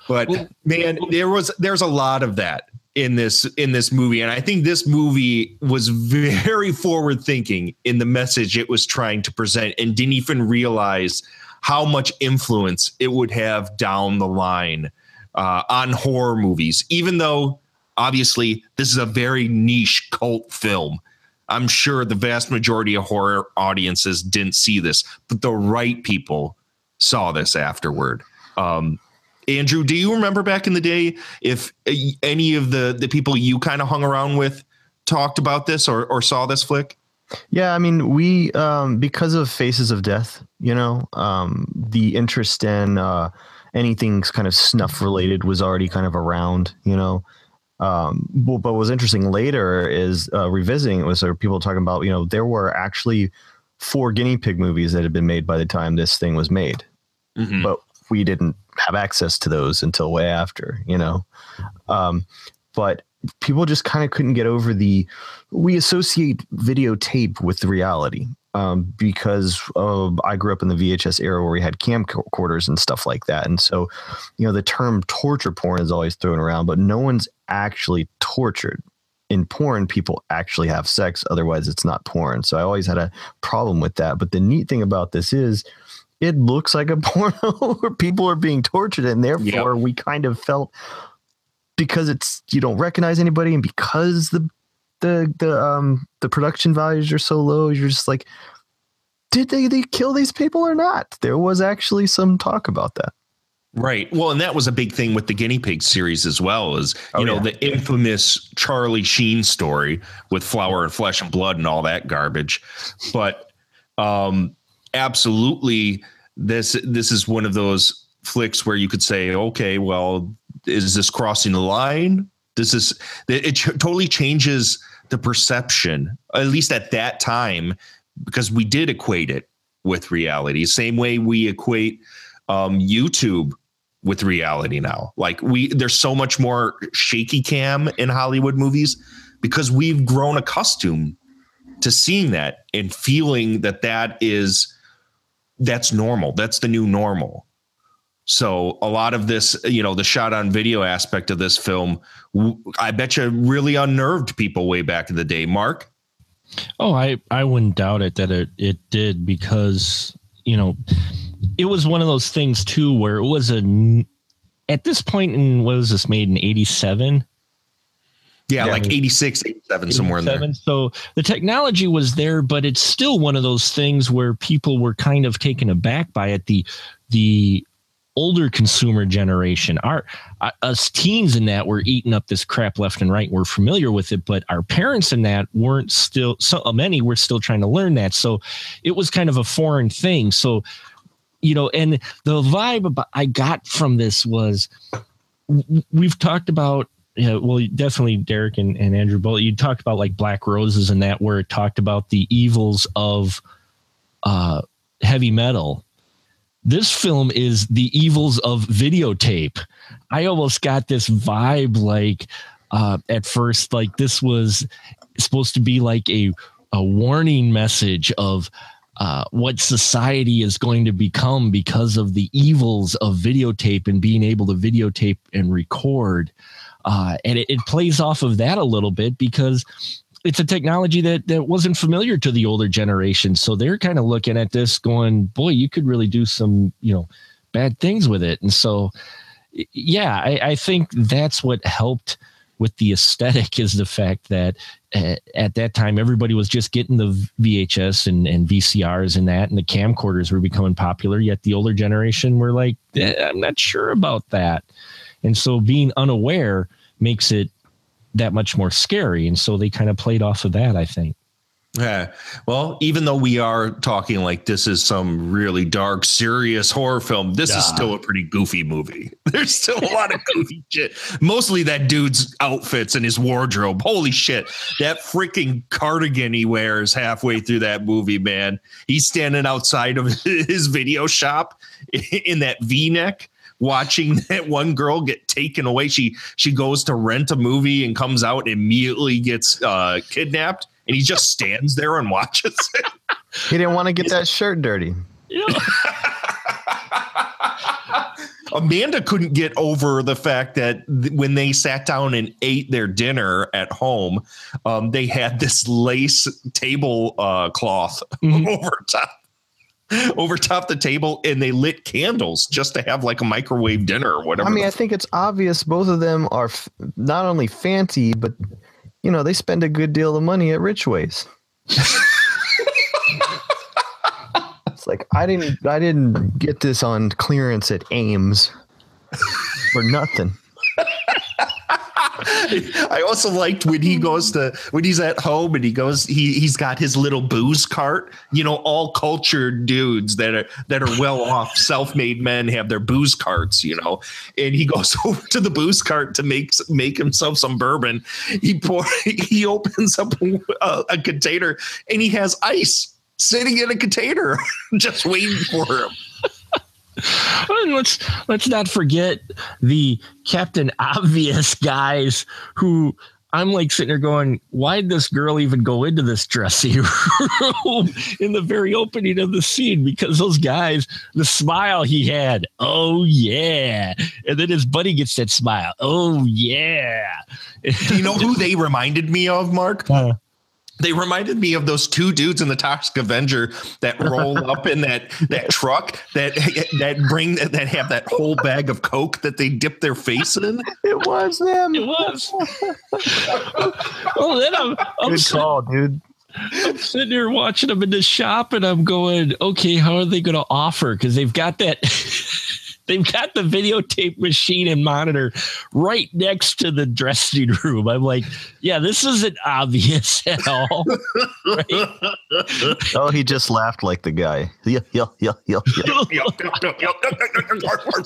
[SPEAKER 2] But man, there was there's a lot of that in this in this movie, and I think this movie was very forward thinking in the message it was trying to present, and didn't even realize how much influence it would have down the line uh, on horror movies, even though obviously this is a very niche cult film. I'm sure the vast majority of horror audiences didn't see this, but the right people saw this afterward. Um, Andrew, do you remember back in the day if any of the the people you kind of hung around with talked about this or, or saw this flick?
[SPEAKER 4] Yeah, I mean, we um, because of Faces of Death, you know, um, the interest in uh, anything kind of snuff related was already kind of around, you know. Um, but, but what was interesting later is uh, revisiting it was there people talking about, you know, there were actually four guinea pig movies that had been made by the time this thing was made,
[SPEAKER 2] Mhm.
[SPEAKER 4] but we didn't have access to those until way after, you know. Um, but people just kind of couldn't get over the we associate videotape with reality um, because uh, I grew up in the VHS era where we had camcorders and stuff like that. And so, you know, the term torture porn is always thrown around, but no one's actually tortured. In porn, people actually have sex. Otherwise, it's not porn. So I always had a problem with that. But the neat thing about this is it looks like a (laughs) porno where people are being tortured. And therefore, yep. we kind of felt because it's you don't recognize anybody and because the the the um the production values are so low you're just like did they, they kill these people or not? There was actually some talk about that.
[SPEAKER 2] Right. Well and that was a big thing with the guinea pig series as well as you oh, know yeah. the infamous charlie sheen story with flower and flesh and blood and all that garbage. But um absolutely this this is one of those flicks where you could say okay well is this crossing the line this is it totally changes the perception, at least at that time, because we did equate it with reality. Same way we equate um, YouTube with reality now. Like we, there's so much more shaky cam in Hollywood movies because we've grown accustomed to seeing that and feeling that that is that's normal. That's the new normal. So a lot of this, you know, the shot on video aspect of this film, I bet you really unnerved people way back in the day. Mark?
[SPEAKER 3] Oh, I, I wouldn't doubt it that it, it did because, you know, it was one of those things too, where it was a, at this point in, what was this made in 87?
[SPEAKER 2] Yeah, yeah, like 86, 87, 87, somewhere in there.
[SPEAKER 3] So the technology was there, but it's still one of those things where people were kind of taken aback by it. The the older consumer generation our uh, us teens in that were eating up this crap left and right we're familiar with it but our parents in that weren't still so uh, many were still trying to learn that so it was kind of a foreign thing so you know and the vibe i got from this was we've talked about yeah, well, definitely Derek and, and Andrew both. You talked about like Black Roses and that, where it talked about the evils of uh, heavy metal this film is the evils of videotape. I almost got this vibe like uh, at first, like this was supposed to be like a a warning message of uh, what society is going to become because of the evils of videotape and being able to videotape and record. Uh, and it, it plays off of that a little bit because it's a technology that that wasn't familiar to the older generation. So they're kind of looking at this going, boy, you could really do some, you know, bad things with it. And so, yeah, I, I think that's what helped with the aesthetic is the fact that uh, at that time everybody was just getting the VHS and, and VCRs and that, and the camcorders were becoming popular. Yet the older generation were like, eh, I'm not sure about that. And so being unaware makes it that much more scary. And so they kind of played off of that, I think.
[SPEAKER 2] Yeah. Well, even though we are talking like this is some really dark, serious horror film, this yeah. is still a pretty goofy movie. (laughs) There's still a lot of goofy (laughs) shit. Mostly that dude's outfits and his wardrobe. Holy shit. That freaking cardigan he wears halfway through that movie, man. He's standing outside of (laughs) his video shop in that v neck watching (laughs) that one girl get taken away. She she goes to rent a movie and comes out and immediately gets uh, kidnapped, and he just stands there and watches it. (laughs)
[SPEAKER 4] he didn't want to get that shirt dirty. Yeah. (laughs)
[SPEAKER 2] Amanda couldn't get over the fact that th- when they sat down and ate their dinner at home, um, they had this lace table uh, cloth mm-hmm. over top (laughs) over top the table and they lit candles just to have like a microwave dinner or whatever.
[SPEAKER 4] I mean, I think it's obvious both of them are f- not only fancy, but you know, they spend a good deal of money at Richways. (laughs) It's like I didn't I didn't get this on clearance at Ames for nothing. (laughs)
[SPEAKER 2] I also liked when he goes to when he's at home and he goes he he's got his little booze cart. You know, all cultured dudes that are that are well off, (laughs) self-made men have their booze carts. You know, and he goes (laughs) over to the booze cart to make make himself some bourbon. He pour he opens up a, a container and he has ice sitting in a container just waiting for him
[SPEAKER 3] let's let's not forget the Captain Obvious guys who I'm like sitting there going, why did this girl even go into this dressing room (laughs) in the very opening of the scene? Because those guys, the smile he had, oh yeah. And then his buddy gets that smile, oh yeah.
[SPEAKER 2] Do you know who they reminded me of, Mark?
[SPEAKER 3] Uh,
[SPEAKER 2] They reminded me of those two dudes in the Toxic Avenger that roll (laughs) up in that that truck that that bring that have that whole bag of coke that they dip their face in.
[SPEAKER 4] It was them.
[SPEAKER 3] it was. well, then I'm, I'm
[SPEAKER 4] Good
[SPEAKER 3] sitting-
[SPEAKER 4] call, dude.
[SPEAKER 3] I'm sitting there watching them in the shop and I'm going, okay, how are they going to offer? Because they've got that, (laughs) they've got the videotape machine and monitor right next to the dressing room. I'm like, yeah, this isn't obvious (laughs) at all. right?
[SPEAKER 4] Oh, he just laughed like the guy. (laughs) Yeah, yeah, yeah, yeah, yeah.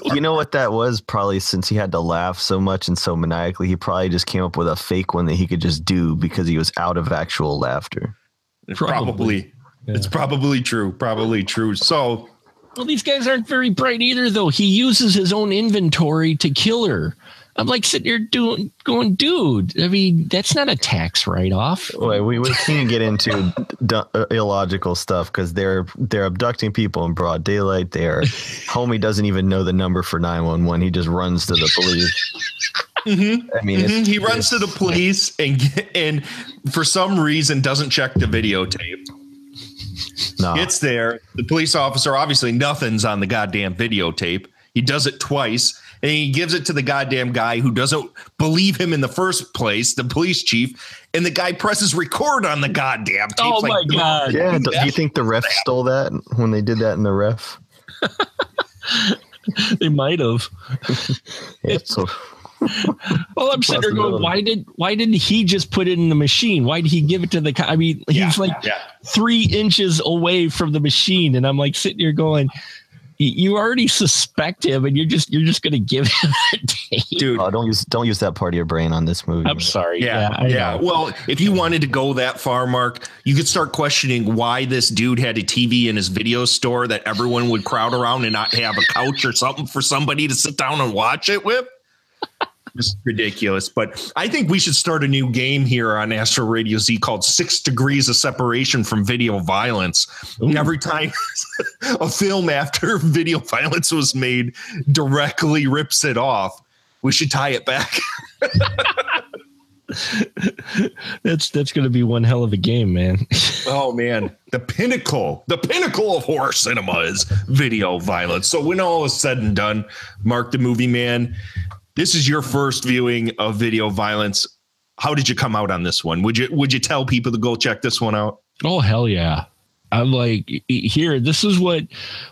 [SPEAKER 4] You know what that was? Probably since he had to laugh so much and so maniacally, he probably just came up with a fake one that he could just do because he was out of actual laughter.
[SPEAKER 2] Probably. It's probably true. Probably true. So
[SPEAKER 3] Well, these guys aren't very bright either, though. He uses his own inventory to kill her. I'm like sitting here doing, going, dude. I mean, that's not a tax write off.
[SPEAKER 4] Wait, we, we can't get into (laughs) d- uh, illogical stuff because they're they're abducting people in broad daylight. There, homie doesn't even know the number for nine one one. He just runs to the police. I mean, it's,
[SPEAKER 2] Mhm. he runs to the police and and for some reason doesn't check the videotape.
[SPEAKER 4] Nah.
[SPEAKER 2] Gets there, the police officer obviously nothing's on the goddamn videotape. He does it twice and he gives it to the goddamn guy who doesn't believe him in the first place, the police chief, and the guy presses record on the goddamn tape.
[SPEAKER 3] Oh my god! (laughs)
[SPEAKER 4] yeah. Do you think the ref stole that when they did that in the ref? (laughs)
[SPEAKER 3] They might have. (laughs)
[SPEAKER 4] Yeah, so
[SPEAKER 3] Well, I'm sitting there going, why did why didn't he just put it in the machine? Why did he give it to the? I mean, he's like
[SPEAKER 2] yeah.
[SPEAKER 3] three inches away from the machine, and I'm like sitting here going, you already suspect him, and you're just you're just gonna give him (laughs) a tape.
[SPEAKER 2] Dude,
[SPEAKER 4] oh, don't use don't use that part of your brain on this movie.
[SPEAKER 3] I'm sorry.
[SPEAKER 2] Yeah,
[SPEAKER 3] I
[SPEAKER 2] yeah. Well, if you wanted to go that far, Mark, you could start questioning why this dude had a TV in his video store that everyone would crowd around and not have a couch or something for somebody to sit down and watch it with. Just ridiculous. But I think we should start a new game here on Astro Radio Z called Six Degrees of Separation from Video Violence. And every time (laughs) a film after (laughs) video violence was made directly rips it off, we should tie it back. (laughs)
[SPEAKER 3] That's that's gonna be one hell of a game, man.
[SPEAKER 2] Oh man, the pinnacle, the pinnacle of horror cinema is video violence. So when all is said and done, Mark the movie man, this is your first viewing of video violence. How did you come out on this one? Would you would you tell people to go check this one out?
[SPEAKER 3] Oh hell yeah. I'm like here, this is what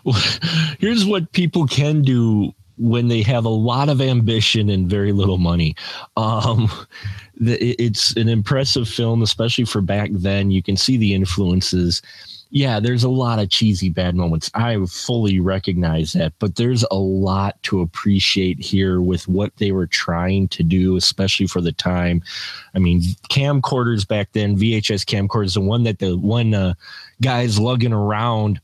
[SPEAKER 3] (laughs) here's what people can do when they have a lot of ambition and very little money. Um it's an impressive film, especially for back then. You can see the influences. Yeah, there's a lot of cheesy bad moments. I fully recognize that, but there's a lot to appreciate here with what they were trying to do, especially for the time. I mean, camcorders back then, VHS camcorders, the one that the one uh, guys lugging around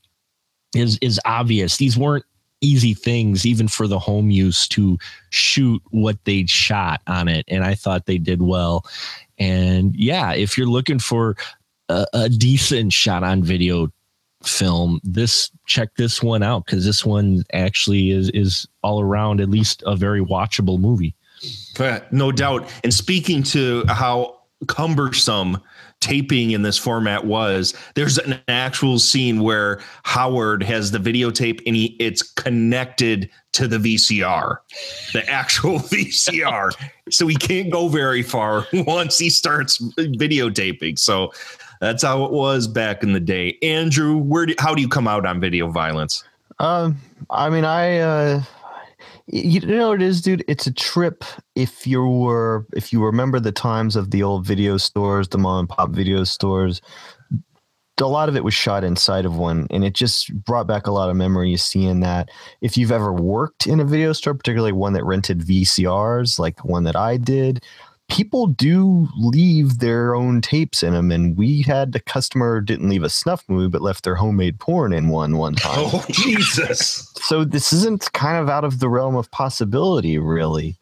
[SPEAKER 3] is is obvious. These weren't easy things, even for the home use, to shoot what they'd shot on it, and I thought they did well. And yeah, if you're looking for a, a decent shot on video film, this check this one out because this one actually is is all around at least a very watchable movie.
[SPEAKER 2] No doubt. And speaking to how cumbersome taping in this format was, there's an actual scene where Howard has the videotape and he it's connected to the VCR, the actual (laughs) VCR. so he can't go very far (laughs) once he starts videotaping. So that's how it was back in the day. Andrew, where do, how do you come out on video violence?
[SPEAKER 4] Um, I mean, I, uh, you know what it is, dude. It's a trip. If you were, if you remember the times of the old video stores, the mom and pop video stores, a lot of it was shot inside of one, and it just brought back a lot of memories seeing that. If you've ever worked in a video store, particularly one that rented VCRs, like one that I did, people do leave their own tapes in them and we had the customer didn't leave a snuff movie but left their homemade porn in one one (laughs) time
[SPEAKER 2] Oh, Jesus.
[SPEAKER 4] so this isn't kind of out of the realm of possibility really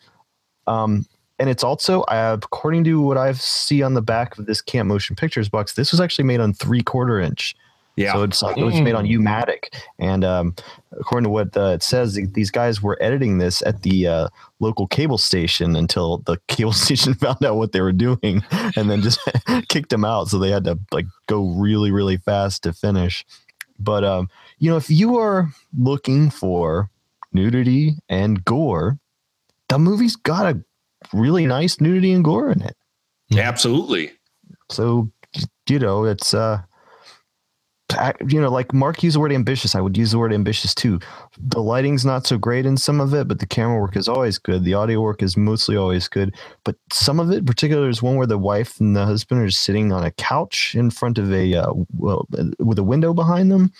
[SPEAKER 4] um and it's also uh, according to what I see on the back of this Camp Motion Pictures box, this was actually made on three quarter inch.
[SPEAKER 2] Yeah.
[SPEAKER 4] So it's like it was made on U-matic, and um, according to what uh, it says, these guys were editing this at the uh, local cable station until the (laughs) cable station found out what they were doing, (laughs) and then just (laughs) kicked them out. So they had to like go really, really fast to finish. But um, you know, if you are looking for nudity and gore, the movie's got a really nice nudity and gore in it.
[SPEAKER 2] Absolutely.
[SPEAKER 4] So you know, it's uh I- you know, like Mark used the word ambitious. I would use the word ambitious too. The lighting's not so great in some of it, but the camera work is always good. The audio work is mostly always good. But some of it, particularly, particular, there's one where the wife and the husband are sitting on a couch in front of a uh, well, with a window behind them.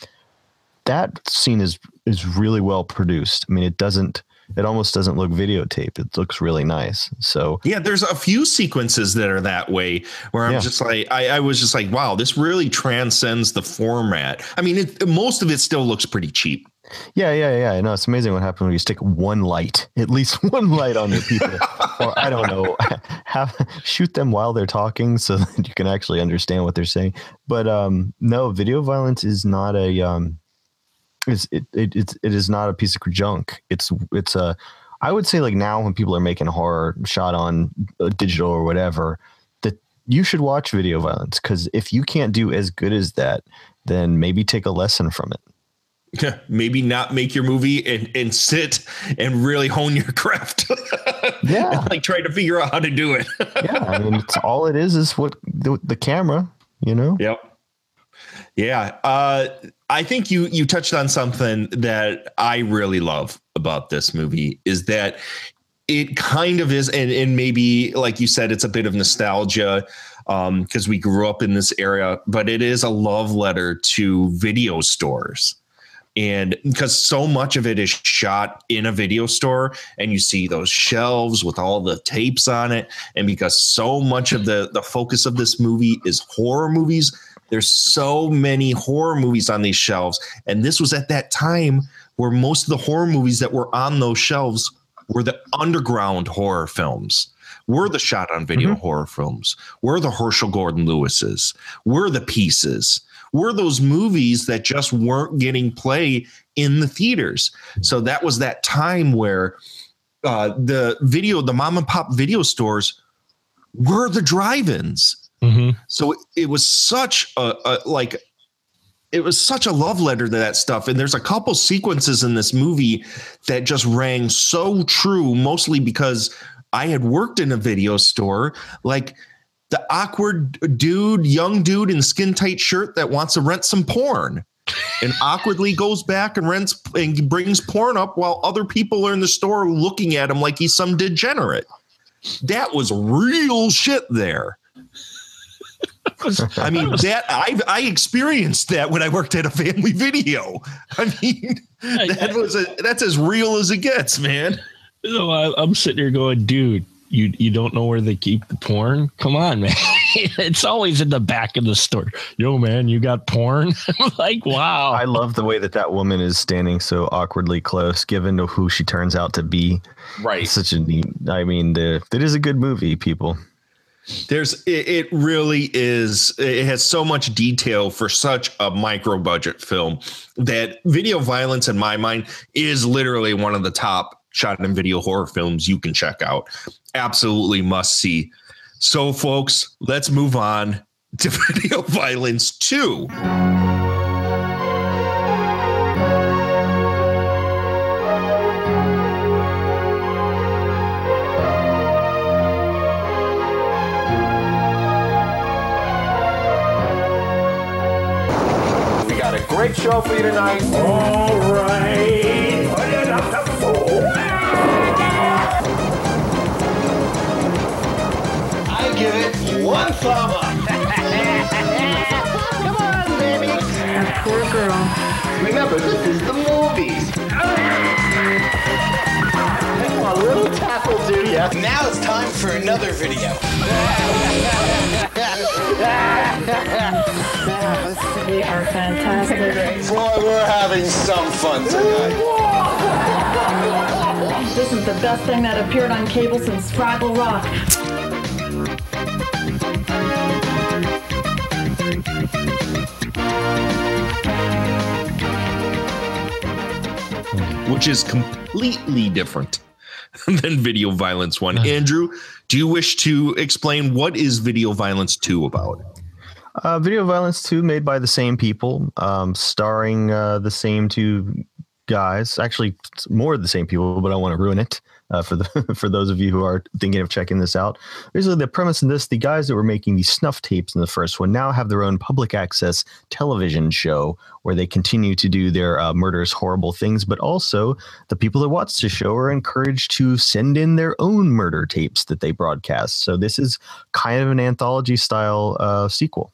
[SPEAKER 4] That scene is is really well produced. I mean, it doesn't. It almost doesn't look videotape. It looks really nice. So
[SPEAKER 2] Yeah, there's a few sequences that are that way where I'm
[SPEAKER 4] Yeah.
[SPEAKER 2] just like, I, I was just like, wow, this really transcends the format. I mean, it, most of it still looks pretty cheap.
[SPEAKER 4] Yeah, yeah, yeah. I know it's amazing what happens when you stick one light, (laughs) at least one light on your people, or I don't know, (laughs) have shoot them while they're talking so (laughs) that you can actually understand what they're saying. But um, no, video violence is not a um, it's it, it it's it is not a piece of junk. It's it's a I would say like now when people are making horror shot on uh, digital or whatever, that you should watch video violence because if you can't do as good as that, then maybe take a lesson from it.
[SPEAKER 2] Maybe not make your movie and, and sit and really hone your (laughs) craft.
[SPEAKER 4] Yeah.
[SPEAKER 2] like try to figure out how to do it. (laughs)
[SPEAKER 4] yeah, I mean, it's all it is is what the, the camera, you know.
[SPEAKER 2] Yep. Yeah. Uh, I think you you touched on something that I really love about this movie is that it kind of is, and, and maybe like you said, it's a bit of nostalgia um, because we grew up in this area, but it is a love letter to video stores. And because so much of it is shot in a video store, and you see those shelves with all the tapes on it, and because so much of the the focus of this movie is horror movies, there's so many horror movies on these shelves. And this was at that time where most of the horror movies that were on those shelves were the underground horror films. Were the shot on video horror films? Were the Herschell Gordon Lewis's? Were the pieces? Were those movies that just weren't getting play in the theaters? So that was that time where uh, the video, the mom and pop video stores were the drive-ins. So it, it was such a, a like it was such a love letter to that stuff. And there's a couple sequences in this movie that just rang so true, mostly because I had worked in a video store. Like the awkward dude, young dude in skin tight shirt that wants to rent some porn and awkwardly goes back and rents and brings porn up while other people are in the store looking at him like he's some degenerate. That was real shit there. I mean that I I experienced that when I worked at a family video. I mean that was a that's as real as it gets, man.
[SPEAKER 3] So I, I'm sitting here going, dude, you you don't know where they keep the porn? Come on, man. (laughs) it's always in the back of the store. Yo, man, you got porn? (laughs) Like, wow.
[SPEAKER 4] I love the way that that woman is standing so awkwardly close, given to who she turns out to be.
[SPEAKER 2] Right.
[SPEAKER 4] It's such a neat. I mean, the, it is a good movie, people.
[SPEAKER 2] There's it, it really is it has so much detail for such a micro budget film that video violence in my mind is literally one of the top shot in video horror films you can check out. Absolutely must see. So folks, let's move on to (laughs) video violence 2.
[SPEAKER 9] Great show for you tonight. All right. Put it up the floor.
[SPEAKER 10] I give it one thumb up. Come on, baby.
[SPEAKER 11] That poor girl.
[SPEAKER 10] Remember, this is the movies. A little tap will do ya. Now it's time for another video. (laughs)
[SPEAKER 11] They are fantastic.
[SPEAKER 10] Boy, we're having some fun tonight.
[SPEAKER 11] This is the best thing that appeared on cable since Fraggle Rock.
[SPEAKER 2] which is completely different (laughs) than Video Violence 1. Andrew, do you wish to explain what is Video Violence 2 about?
[SPEAKER 4] Uh, Video Violence 2 made by the same people, um, starring uh, the same two guys. Actually, more of the same people, but I want to ruin it uh, for the (laughs) for those of you who are thinking of checking this out. Basically, the premise in this: the guys that were making these snuff tapes in the first one now have their own public access television show where they continue to do their uh, murderous, horrible things. But also, the people that watch the show are encouraged to send in their own murder tapes that they broadcast. So this is kind of an anthology style uh, sequel.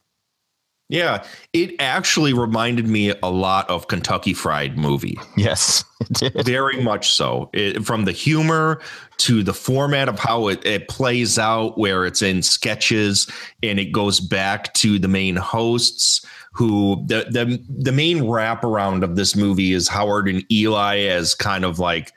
[SPEAKER 2] Yeah, it actually reminded me a lot of Kentucky Fried Movie.
[SPEAKER 4] Yes,
[SPEAKER 2] very much so. It, from the humor to the format of how it, it plays out, where it's in sketches and it goes back to the main hosts. Who the the the main wraparound of this movie is Howard and Eli as kind of like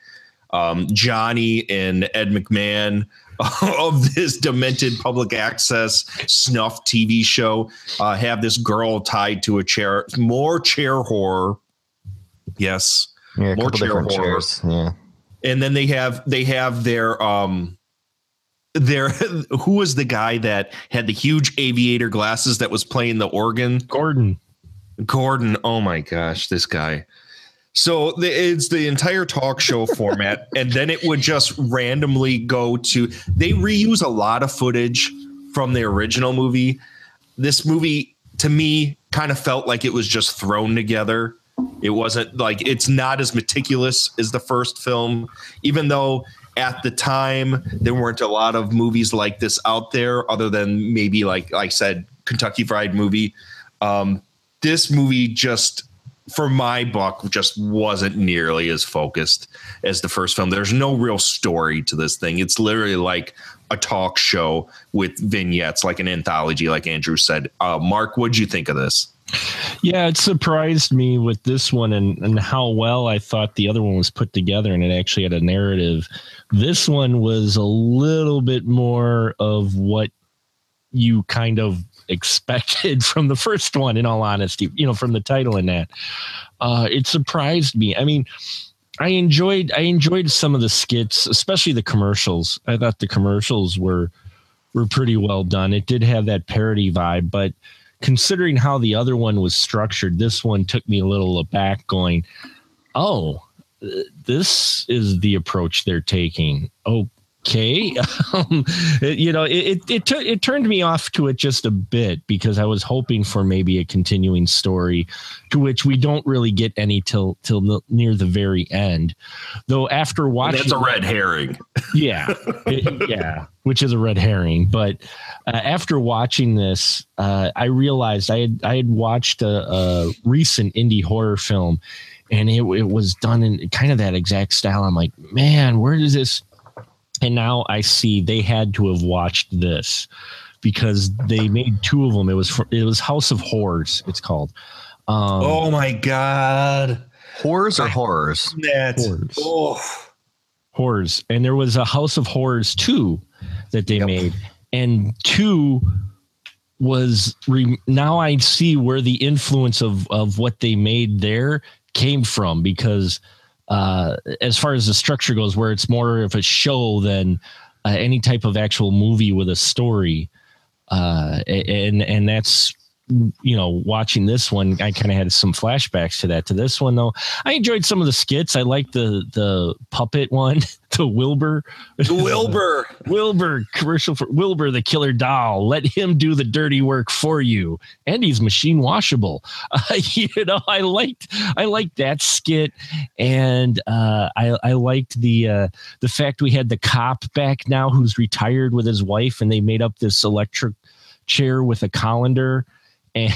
[SPEAKER 2] um, Johnny and Ed McMahon (laughs) of this demented public access snuff TV show. Uh, have this girl tied to a chair. More chair horror. Yes,
[SPEAKER 4] yeah,
[SPEAKER 2] more chair horror.
[SPEAKER 4] Chairs. Yeah,
[SPEAKER 2] and then they have they have their um their (laughs) who was the guy that had the huge aviator glasses that was playing the organ?
[SPEAKER 3] Gordon.
[SPEAKER 2] Gordon. Oh my gosh, this guy. So the, it's the entire talk show (laughs) format, and then it would just randomly go to. They reuse a lot of footage from the original movie. This movie, to me, kind of felt like it was just thrown together. It wasn't like it's not as meticulous as the first film, even though at the time there weren't a lot of movies like this out there, other than maybe like, like I said, Kentucky Fried Movie. Um, this movie just for my buck just wasn't nearly as focused as the first film. There's no real story to this thing. It's literally like a talk show with vignettes like an anthology like andrew said. Uh, mark what'd you think of this?
[SPEAKER 3] Yeah it surprised me with this one and, and how well i thought the other one was put together and it actually had a narrative. This one was a little bit more of what you kind of expected (laughs) from the first one in all honesty you know from the title and that. Uh it surprised me. I mean i enjoyed i enjoyed some of the skits especially the commercials. I thought the commercials were were pretty well done. It did have that parody vibe but considering how the other one was structured this one took me a little aback going oh this is the approach they're taking. Oh okay. (laughs) Um, it, you know, it it it, t- it, turned me off to it just a bit because I was hoping for maybe a continuing story, to which we don't really get any till till near the very end. Though after watching,
[SPEAKER 2] that's a red herring. (laughs)
[SPEAKER 3] Yeah, it, yeah, which is a red herring. But uh, after watching this, uh, I realized I had I had watched a, a recent indie horror film and it, it was done in kind of that exact style. I'm like, man, where does this and now I see they had to have watched this because they made two of them. It was for, it was House of Horrors. It's called.
[SPEAKER 2] Um, oh my god,
[SPEAKER 4] horrors or horrors?
[SPEAKER 2] That horrors. Oh.
[SPEAKER 3] horrors, and there was a House of Horrors two that they yep. made, and two was re- now I see where the influence of of what they made there came from because uh, as far as the structure goes, where it's more of a show than uh, any type of actual movie with a story. Uh, and and that's you know watching this one i kind of had some flashbacks to that. To this one though i enjoyed some of the skits. I liked the the puppet one (laughs) the wilbur.
[SPEAKER 2] The wilbur. (laughs)
[SPEAKER 3] Wilbur commercial for wilbur the killer doll. Let him do the dirty work for you. And he's machine washable. (laughs) Uh, you know i liked i liked that skit. And uh, i i liked the uh, the fact we had the cop back now who's retired with his wife and they made up this electric chair with a colander and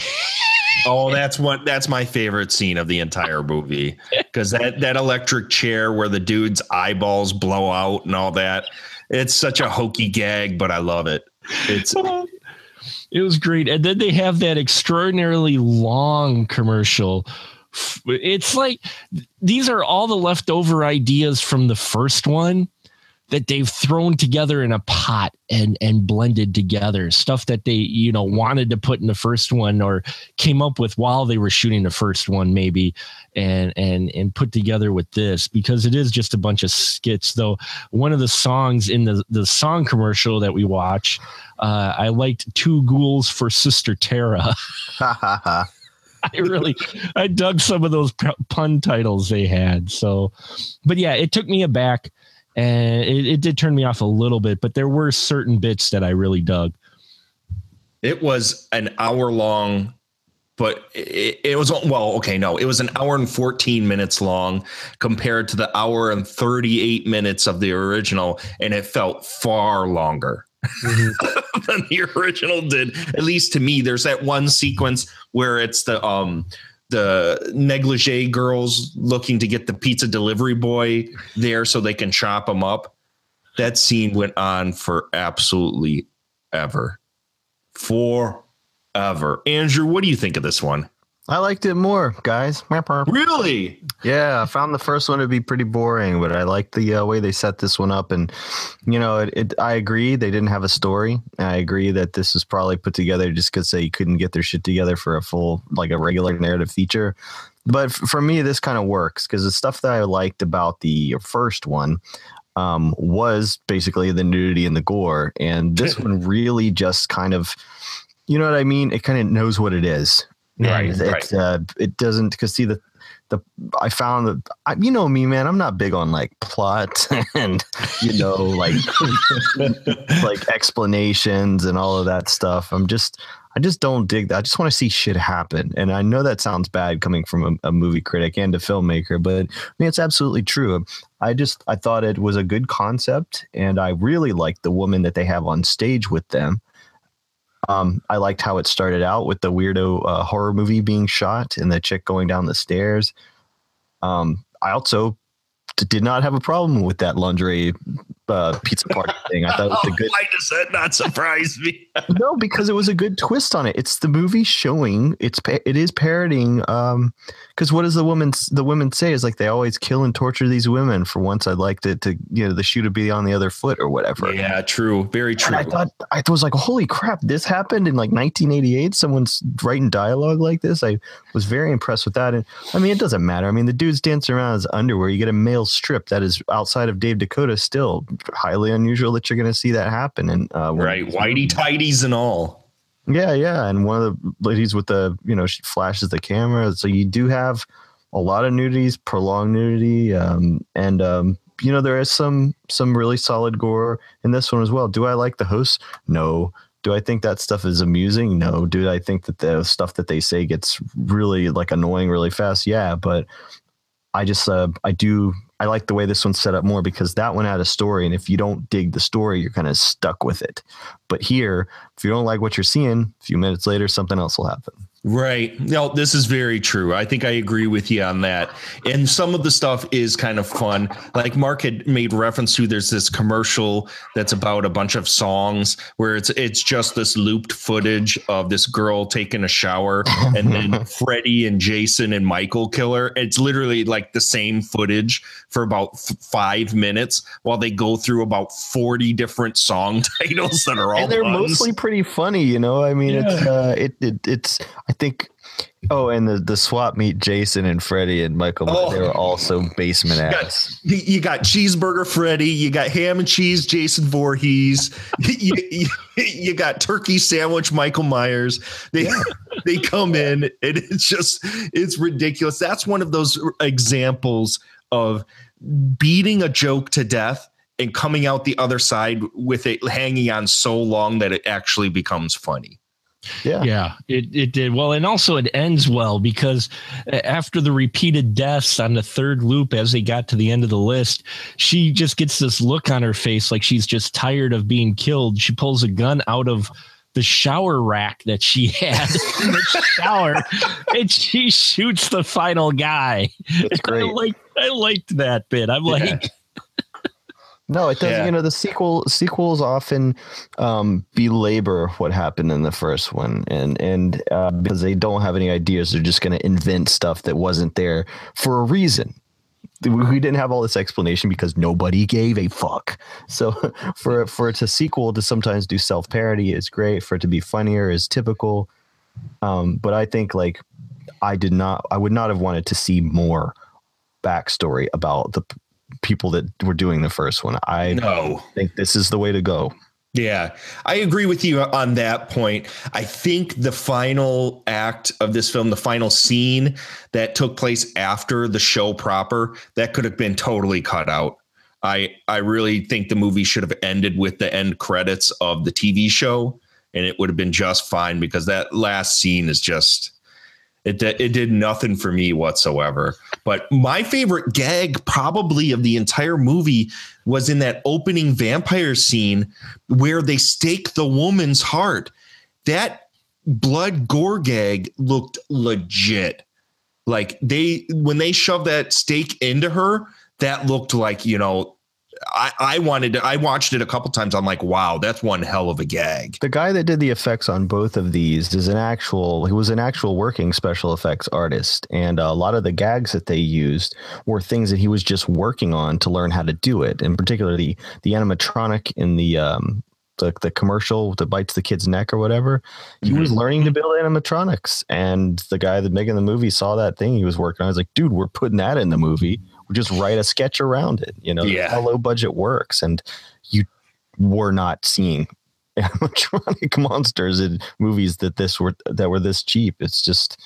[SPEAKER 2] oh, that's what that's my favorite scene of the entire movie (laughs) because that that electric chair where the dude's eyeballs blow out and all that. It's such a hokey gag, but I love it. It's (laughs)
[SPEAKER 3] it was great, and then they have that extraordinarily long commercial it's like these are all the leftover ideas from the first one that they've thrown together in a pot and and blended together. Stuff that they you know wanted to put in the first one or came up with while they were shooting the first one maybe and and and put together with this because it is just a bunch of skits though. One of the songs in the the song commercial that we watch uh, i liked two ghouls for sister tara. (laughs) (laughs) I really, I dug some of those pun titles they had. So, but yeah, it took me aback and it, it did turn me off a little bit, but there were certain bits that I really dug.
[SPEAKER 2] It was an hour long, but it, it, was well, okay, no, it was an hour and 14 minutes long compared to the hour and 38 minutes of the original, and it felt far longer. Mm-hmm. (laughs) than the original did at least to me there's that one sequence where it's the um the negligee girls looking to get the pizza delivery boy there so they can chop him up. That scene went on for absolutely ever. Forever. Andrew, what do you think of this one?
[SPEAKER 4] I liked it more, guys.
[SPEAKER 2] Really?
[SPEAKER 4] Yeah, I found the first one to be pretty boring, but I like the uh, way they set this one up. And you know, it, it, I agree they didn't have a story. I agree that this was probably put together just because they couldn't get their shit together for a full, like a regular narrative feature. But f- for me, this kind of works because the stuff that I liked about the first one um, was basically the nudity and the gore, and this (laughs) one really just kind of, you know what I mean? It kind of knows what it is
[SPEAKER 2] Right,
[SPEAKER 4] it,
[SPEAKER 2] right.
[SPEAKER 4] Uh, it doesn't because see the the I found that I, you know me, man. I'm not big on like plot (laughs) and you know like (laughs) like explanations and all of that stuff. I'm just I just don't dig that. I just want to see shit happen. And I know that sounds bad coming from a, a movie critic and a filmmaker, but I mean it's absolutely true. I just I thought it was a good concept, and I really liked the woman that they have on stage with them. Um, I liked how it started out with the weirdo uh, horror movie being shot and the chick going down the stairs. Um, I also did not have a problem with that lingerie uh, pizza party (laughs) thing. I thought it was a good.
[SPEAKER 2] Why does that not surprise me? (laughs)
[SPEAKER 4] no, because it was a good twist on it. It's the movie showing it's it is parroting. Um, because what does the woman the women say is like they always kill and torture these women. For once, I'd like to to you know the shoe to be on the other foot or whatever.
[SPEAKER 2] Yeah, true, very true.
[SPEAKER 4] And I thought I was like, holy crap, this happened in like 1988. Someone's writing dialogue like this. I was very impressed with that. And I mean, it doesn't matter. I mean, the dude's dancing around in his underwear. You get a male strip that is outside of Dave Dakota still highly unusual that you're going to see that happen. And uh,
[SPEAKER 2] right, whitey tidies and all.
[SPEAKER 4] Yeah, yeah, and one of the ladies with the you know she flashes the camera, so you do have a lot of nudities, prolonged nudity, um, and um, you know there is some some really solid gore in this one as well. Do I like the host? No. Do I think that stuff is amusing? No. Do I think that the stuff that they say gets really like annoying really fast? Yeah, but I just uh, I do I like the way this one's set up more because that one had a story, and if you don't dig the story, you're kind of stuck with it. But here, if you don't like what you're seeing, a few minutes later, something else will happen.
[SPEAKER 2] Right. No, this is very true. I think I agree with you on that. And some of the stuff is kind of fun. Like Mark had made reference to there's this commercial that's about a bunch of songs where it's it's just this looped footage of this girl taking a shower and then (laughs) Freddy and Jason and Michael killer. It's literally like the same footage for about f- 5 minutes while they go through about 40 different song (laughs) titles that are all
[SPEAKER 4] and they're
[SPEAKER 2] puns.
[SPEAKER 4] mostly pretty funny, you know. I mean, it's uh, it, it it's I think. Oh, and the the swap meet Jason and Freddy and Michael.
[SPEAKER 2] Oh.
[SPEAKER 4] They were also basement
[SPEAKER 2] You
[SPEAKER 4] ass.
[SPEAKER 2] got, you got cheeseburger Freddy, you got ham and cheese Jason Voorhees, (laughs) you, you, you got turkey sandwich Michael Myers. They (laughs) they come in and it's just it's ridiculous. That's one of those examples of beating a joke to death and coming out the other side with it hanging on so long that it actually becomes funny.
[SPEAKER 4] Yeah.
[SPEAKER 3] Yeah, it, it did. Well, and also it ends well because uh, after the repeated deaths on the third loop, as they got to the end of the list, she just gets this look on her face like she's just tired of being killed. She pulls a gun out of the shower rack that she had (laughs) in the shower and she shoots the final guy.
[SPEAKER 4] That's (laughs) great.
[SPEAKER 3] I like I liked that bit. I'm like,
[SPEAKER 4] No, it doesn't.
[SPEAKER 2] Yeah.
[SPEAKER 4] You know, the sequel sequels often um, belabor what happened in the first one, and and uh, because they don't have any ideas, they're just going to invent stuff that wasn't there for a reason. We didn't have all this explanation because nobody gave a fuck. So (laughs) for for it to sequel to sometimes do self parody is great. For it to be funnier is typical. Um, but I think like I did not, I would not have wanted to see more backstory about the people that were doing the first one. I
[SPEAKER 2] No.
[SPEAKER 4] think this is the way to go.
[SPEAKER 2] Yeah, I agree with you on that point. I think the final act of this film, the final scene that took place after the show proper, that could have been totally cut out. I I really think the movie should have ended with the end credits of the TV show, and it would have been just fine because that last scene is just it it did nothing for me whatsoever. But my favorite gag, probably of the entire movie, was in that opening vampire scene where they stake the woman's heart. That blood gore gag looked legit. Like they when they shoved that stake into her, that looked like you know. I, I wanted to. I watched it a couple times. I'm like, wow, that's one hell of a gag.
[SPEAKER 4] The guy that did the effects on both of these is an actual, he was an actual working special effects artist. And a lot of the gags that they used were things that he was just working on to learn how to do it. In particular, the, the animatronic in the, um, the, the commercial that bites the kid's neck or whatever. He was learning to build animatronics. And the guy that making the movie saw that thing he was working on. I was like, dude, we're putting that in the movie. Just write a sketch around it. You know,
[SPEAKER 2] Yeah.
[SPEAKER 4] how low budget works. And you were not seeing (laughs) animatronic monsters in movies that this were that were this cheap. It's just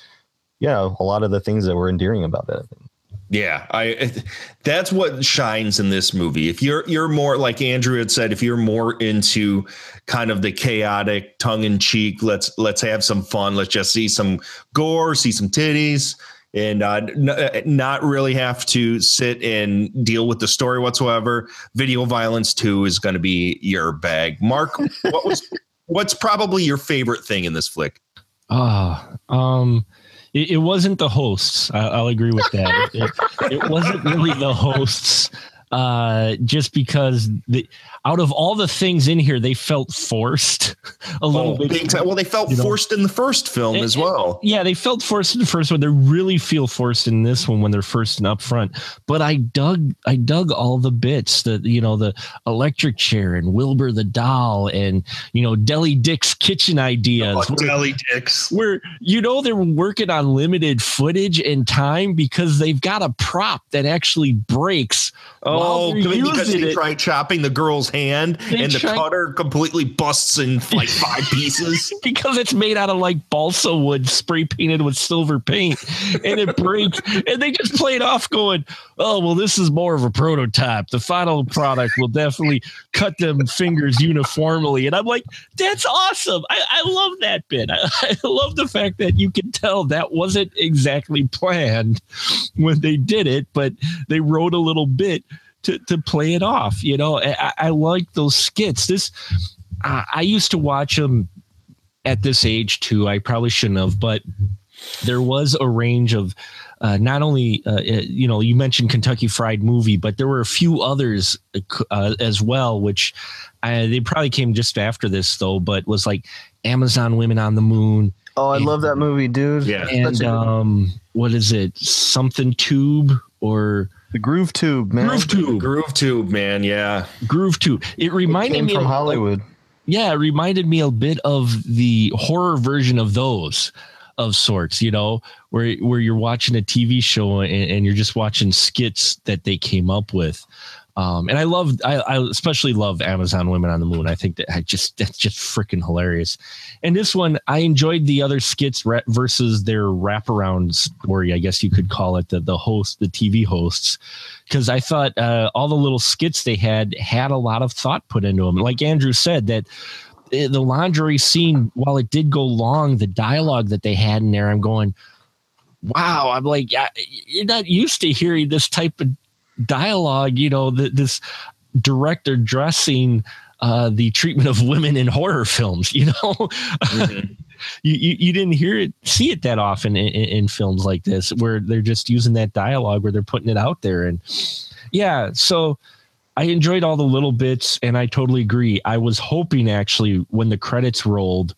[SPEAKER 4] yeah, a lot of the things that were endearing about it.
[SPEAKER 2] Yeah, I that's what shines in this movie. If you're you're more like Andrew had said, if you're more into kind of the chaotic, tongue in cheek, let's let's have some fun. Let's just see some gore, see some titties, and uh, n- not really have to sit and deal with the story whatsoever. Video violence two is going to be your bag. Mark, what was (laughs) what's probably your favorite thing in this flick?
[SPEAKER 3] Ah, um, it, it wasn't the hosts. I, I'll agree with that. It, it, it wasn't really the hosts. Uh, just because the out of all the things in here, they felt forced (laughs) a little
[SPEAKER 2] Oh,
[SPEAKER 3] bit.
[SPEAKER 2] Well, they felt
[SPEAKER 3] you know.
[SPEAKER 2] forced in the first film as well.
[SPEAKER 3] Yeah, they felt forced in the first one. They really feel forced in this one when they're first and up front. But I dug, I dug all the bits. that you know the electric chair and Wilbur the doll and you know Deli Dick's kitchen ideas.
[SPEAKER 2] Oh,
[SPEAKER 3] where-
[SPEAKER 2] Deli Dicks.
[SPEAKER 3] where you know they're working on limited footage and time because they've got a prop that actually breaks. while
[SPEAKER 2] Oh, because they
[SPEAKER 3] it.
[SPEAKER 2] tried chopping the girl's hand
[SPEAKER 3] They
[SPEAKER 2] and the
[SPEAKER 3] tried-
[SPEAKER 2] cutter completely busts in like five pieces. (laughs)
[SPEAKER 3] because it's made out of like balsa wood spray painted with silver paint and it breaks and they just play it off going oh well this is more of a prototype the final product will definitely cut them fingers uniformly and i'm like that's awesome i, I love that bit I, (laughs) I love the fact that you can tell that wasn't exactly planned when they did it but they wrote a little bit to, to play it off you know i, I like those skits this I I used to watch them at this age too. I probably shouldn't have, but there was a range of uh, not only uh, uh, you know you mentioned Kentucky Fried Movie, but there were a few others uh, as well, which I, they probably came just after this though. But was like Amazon Women on the Moon.
[SPEAKER 4] Oh, I love that movie, dude.
[SPEAKER 2] Yeah.
[SPEAKER 3] and um, what is it? Something Tube or
[SPEAKER 4] the Groove Tube, man.
[SPEAKER 3] Groove Tube.
[SPEAKER 2] Groove Tube, man. Yeah.
[SPEAKER 3] Groove Tube. It reminded
[SPEAKER 4] Came
[SPEAKER 3] me
[SPEAKER 4] from
[SPEAKER 3] of-
[SPEAKER 4] Hollywood.
[SPEAKER 3] yeah, it reminded me a bit of the horror version of those of sorts, you know, where where you're watching a TV show and, and you're just watching skits that they came up with. Um, and I love, I, I especially love Amazon Women on the Moon. I think that I just that's just freaking hilarious. And this one, I enjoyed the other skits versus their wraparound story. I guess you could call it the the host, the TV hosts, because I thought uh, all the little skits they had had a lot of thought put into them. Like Andrew said, that uh, the laundry scene, while it did go long, the dialogue that they had in there, I'm going, wow. I'm like, you're not used to hearing this type of dialogue. You know, th- this direct addressing uh, the treatment of women in horror films. (laughs) You know. (laughs) You, you, you didn't hear it see it that often in, in, in films like this where they're just using that dialogue where they're putting it out there and yeah so I enjoyed all the little bits, and I totally agree. I was hoping actually when the credits rolled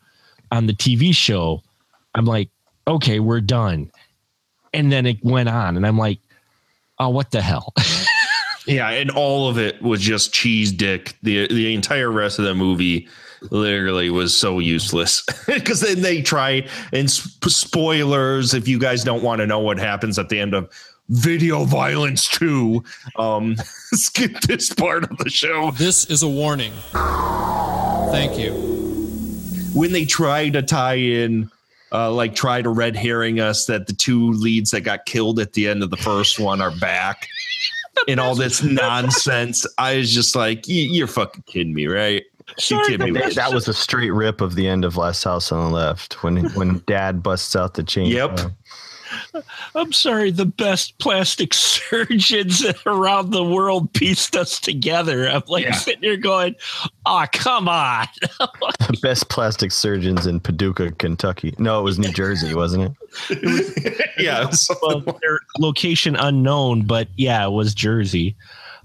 [SPEAKER 3] on the TV show, I'm like, okay, we're done. And then it went on, and I'm like, oh, what the hell? (laughs)
[SPEAKER 2] yeah, and all of it was just cheese dick. The the entire rest of the movie literally was so useless (laughs) because then they try and sp- spoilers if you guys don't want to know what happens at the end of video violence 2 um (laughs) skip this part of the show
[SPEAKER 12] This is a warning. Thank you.
[SPEAKER 2] when they try to tie in uh like try to red herring us that the two leads that got killed at the end of the first one are back (laughs) and all this nonsense i was just like "You- you're fucking kidding me right you kidding me
[SPEAKER 4] That, that was a straight rip of the end of Last House on the Left when when (laughs) Dad busts out the chain.
[SPEAKER 2] Yep.
[SPEAKER 3] I'm sorry, the best plastic (laughs) surgeons around the world pieced us together. I'm like
[SPEAKER 2] Yeah.
[SPEAKER 3] sitting here going, oh, come on. (laughs)
[SPEAKER 4] The best plastic surgeons in Paducah, Kentucky. No, it was New Jersey, wasn't it? (laughs)
[SPEAKER 2] yeah
[SPEAKER 3] well, their location unknown, but yeah, it was Jersey.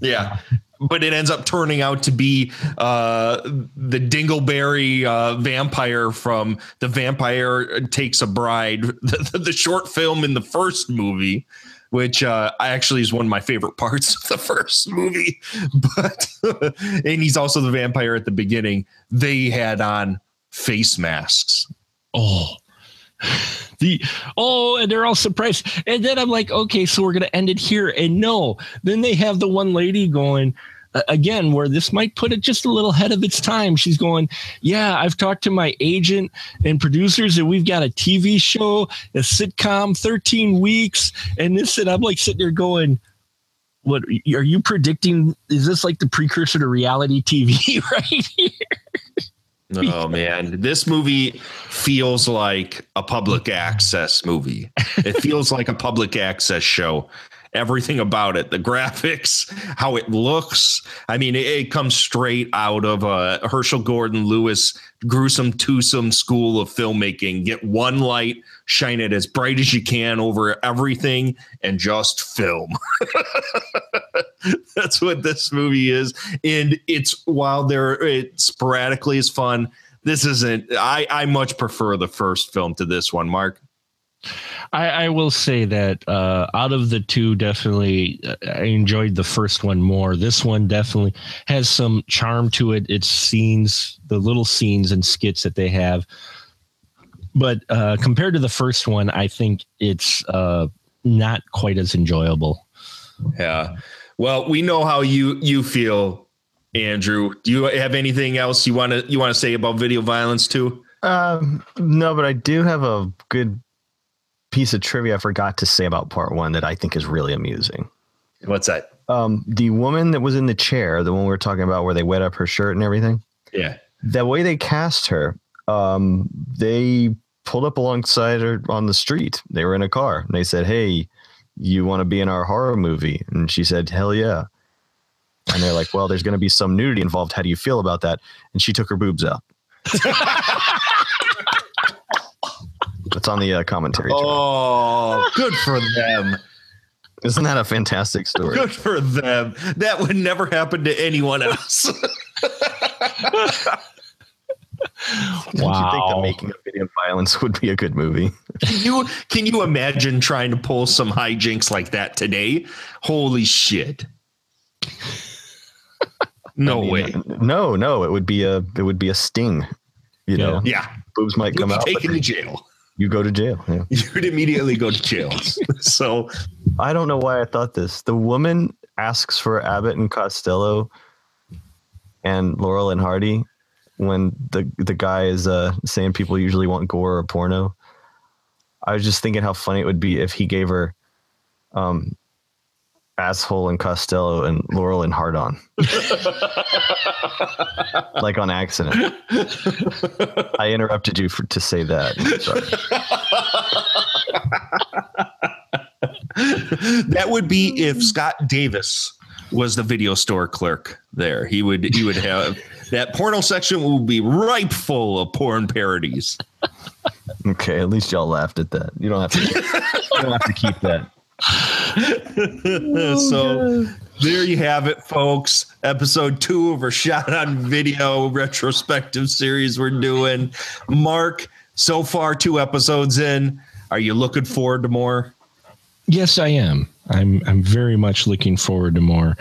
[SPEAKER 2] Yeah. But it ends up turning out to be uh, the Dingleberry uh, vampire from The Vampire Takes a Bride, (laughs) the, the short film in the first movie, which uh, actually is one of my favorite parts (laughs) of the first movie. (laughs) But, and he's also the vampire at the beginning. They had on face masks.
[SPEAKER 3] Oh, the oh, and they're all surprised. And then I'm like, okay, so we're gonna end it here. And no, then they have the one lady going uh, again, where this might put it just a little ahead of its time. She's going, yeah, I've talked to my agent and producers, and we've got a TV show, a sitcom, 13 weeks, and this. And I'm like sitting there going. What are you predicting? Is this like the precursor to reality TV (laughs) right here?
[SPEAKER 2] Oh man, this movie feels like a public (laughs) access movie. It feels like a public access show. Everything about it, the graphics, how it looks. I mean, it, it comes straight out of uh, Herschell Gordon Lewis gruesome twosome school of filmmaking. Get one light, shine it as bright as you can over everything, and just film. (laughs) That's what this movie is, and it's while there it sporadically is fun. This isn't. I I much prefer the first film to this one, Mark.
[SPEAKER 3] I, I will say that uh, out of the two, definitely uh, I enjoyed the first one more. This one definitely has some charm to it. Its scenes, the little scenes and skits that they have. But uh, compared to the first one, I think it's uh, not quite as enjoyable.
[SPEAKER 2] Yeah. Well, we know how you you feel, Andrew. Do you have anything else you want to you want to say about video violence too?
[SPEAKER 4] Um, no, but I do have a good piece of trivia I forgot to say about part one that I think is really amusing.
[SPEAKER 2] What's that?
[SPEAKER 4] Um, the woman that was in the chair, the one we were talking about where they wet up her shirt and everything,
[SPEAKER 2] Yeah.
[SPEAKER 4] the way they cast her, um, they pulled up alongside her on the street. They were in a car and they said, Hey, you want to be in our horror movie? And she said, Hell yeah. And they're like, Well, there's going to be some nudity involved. How do you feel about that? And she took her boobs out. (laughs) That's on the uh, commentary. channel.
[SPEAKER 2] Oh, good for them.
[SPEAKER 4] Isn't that a fantastic story?
[SPEAKER 2] Good for them. That would never happen to anyone else. (laughs) (laughs)
[SPEAKER 4] Don't you think the making of video violence would be a good movie? (laughs)
[SPEAKER 2] Can you can you imagine trying to pull some hijinks like that today? Holy shit. (laughs) No
[SPEAKER 4] I mean,
[SPEAKER 2] way.
[SPEAKER 4] No, no, it would be a it would be a sting. You know,
[SPEAKER 2] Yeah.
[SPEAKER 4] boobs might
[SPEAKER 2] You'd
[SPEAKER 4] come out.
[SPEAKER 2] taken to jail.
[SPEAKER 4] You go to jail. Yeah.
[SPEAKER 2] You'd immediately go to jail. So
[SPEAKER 4] I don't know why I thought this. The woman asks for Abbott and Costello and Laurel and Hardy when the the guy is uh, saying people usually want gore or porno. I was just thinking how funny it would be if he gave her um, asshole and Costello and Laurel and Hard on, (laughs) like on accident. I interrupted you for, to say that. Sorry.
[SPEAKER 2] that would be if Scott Davis was the video store clerk there. He would he would have (laughs) that porno section would be ripe full of porn parodies.
[SPEAKER 4] Okay, at least y'all laughed at that. You don't have to. you don't have to keep that. (laughs)
[SPEAKER 2] so there you have it, folks. episode two of our shot on video retrospective series we're doing. Mark, so far, two episodes in. Are you looking forward to more?
[SPEAKER 3] Yes, I am. I'm I'm very much looking forward to more.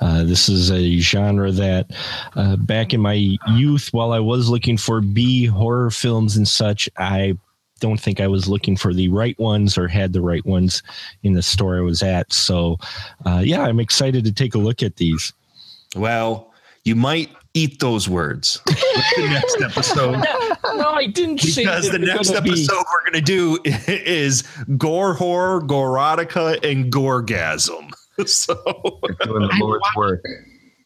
[SPEAKER 3] Uh, this is a genre that, uh, back in my youth, while I was looking for B horror films and such, I don't think I was looking for the right ones or had the right ones in the store I was at. So, uh, yeah, I'm excited to take a look at these.
[SPEAKER 2] Well, you might eat those words (laughs) the next (laughs) episode.
[SPEAKER 3] no, I didn't say
[SPEAKER 2] because the next episode be... we're going to do (laughs) is Gore Whore, gorotica, and gorgasm. So
[SPEAKER 4] doing the Lord's watched, work.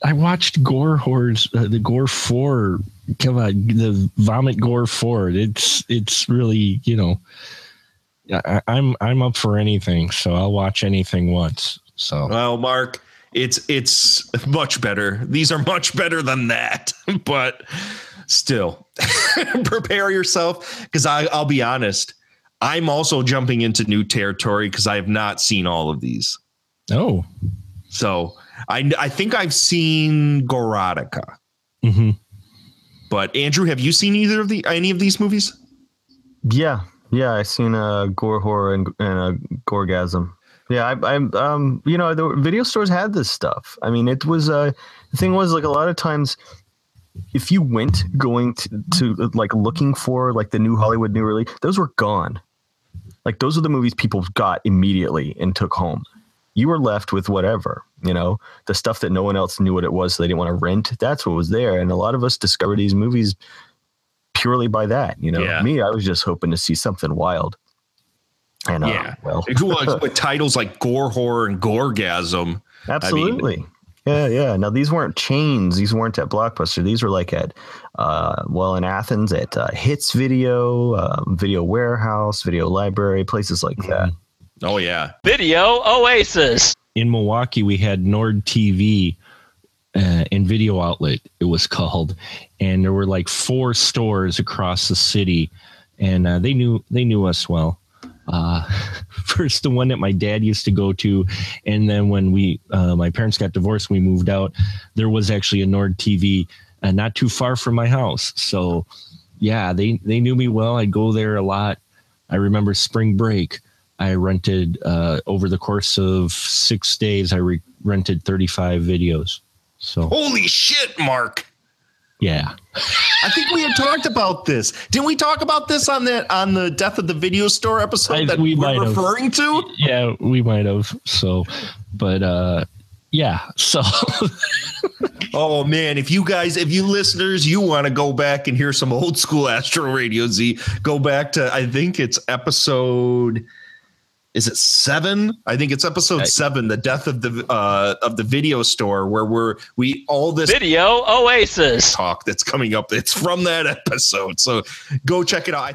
[SPEAKER 3] I watched Gore Whores, uh, the Gore Four. Come on, the Vomit Gore Four. It's it's really you know, I, I'm I'm up for anything, so I'll watch anything once. So
[SPEAKER 2] well, Mark, it's it's much better. These are much better than that, (laughs) but still, (laughs) prepare yourself because I I'll be honest. I'm also jumping into new territory because I have not seen all of these.
[SPEAKER 3] Oh,
[SPEAKER 2] so I I think I've seen Gorotica.
[SPEAKER 3] Mm-hmm.
[SPEAKER 2] But Andrew, have you seen either of the any of these movies?
[SPEAKER 4] Yeah, yeah, I've seen a uh, Gore Whore and, and a gorgasm. Yeah, I, am um, you know, the video stores had this stuff. I mean, it was uh, the thing was like a lot of times, if you went going to, to like looking for like the new Hollywood new release, those were gone. Like those are the movies people got immediately and took home. You were left with whatever, you know, the stuff that no one else knew what it was, so they didn't want to rent. That's what was there, and a lot of us discovered these movies purely by that. You know, yeah. me, I was just hoping to see something wild.
[SPEAKER 2] And uh, yeah, well, (laughs) with titles like Gore Whore and gorgasm.
[SPEAKER 4] Absolutely. I mean, yeah, yeah. Now these weren't chains. These weren't at Blockbuster. These were like at, uh, well, in Athens at uh, Hits Video, um, Video Warehouse, Video Library, places like mm-hmm. that.
[SPEAKER 2] Oh yeah,
[SPEAKER 5] Video Oasis.
[SPEAKER 3] In Milwaukee, we had Nord TV. Uh, in video outlet it was called and there were like four stores across the city and uh, they knew they knew us well uh, (laughs) first the one that my dad used to go to, and then when we uh, my parents got divorced, we moved out. There was actually a Nord TV uh, not too far from my house, so yeah, they they knew me well. I'd go there a lot. I remember spring break. I rented uh, over the course of six days. I re- rented thirty five videos. So
[SPEAKER 2] holy shit, Mark!
[SPEAKER 3] Yeah.
[SPEAKER 2] I think we had talked about this. Didn't we talk about this on the on the death of the video store episode I, that we were referring have. to?
[SPEAKER 3] Yeah, we might have. So, but uh yeah. So (laughs)
[SPEAKER 2] Oh man, if you guys, if you listeners, you want to go back and hear some old school Astro Radio Z, go back to I think it's episode is it seven? I think it's episode seven, the death of the uh, of the video store, where we're we all this
[SPEAKER 5] video Oasis
[SPEAKER 2] talk that's coming up. It's from that episode, so go check it out.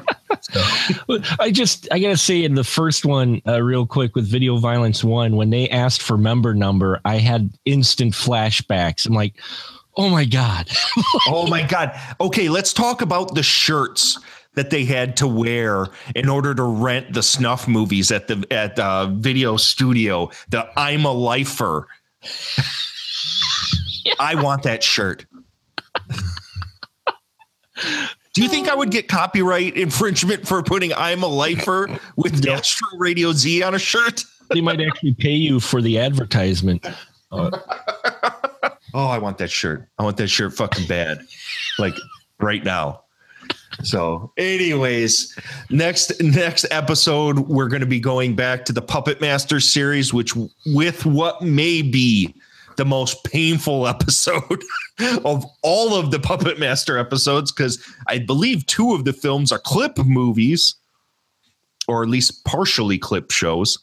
[SPEAKER 3] I (laughs) just I gotta say in the first one, uh, real quick with Video Violence One, when they asked for member number, I had instant flashbacks. I'm like, oh my god, (laughs)
[SPEAKER 2] oh my god. Okay, let's talk about the shirts that they had to wear in order to rent the snuff movies at the at uh, video studio. The I'm a lifer. (laughs) I want that shirt. Do you think I would get copyright infringement for putting "I'm a lifer" with Astro Radio Z on a shirt?
[SPEAKER 3] they might actually pay you for the advertisement.
[SPEAKER 2] Uh, oh, I want that shirt. I want that shirt fucking bad, like right now. So, anyways, next next episode we're going to be going back to the Puppet Master series, which with what may be the most painful (laughs) episode of all of the Puppet Master episodes, because I believe two of the films are clip movies, or at least partially clip shows.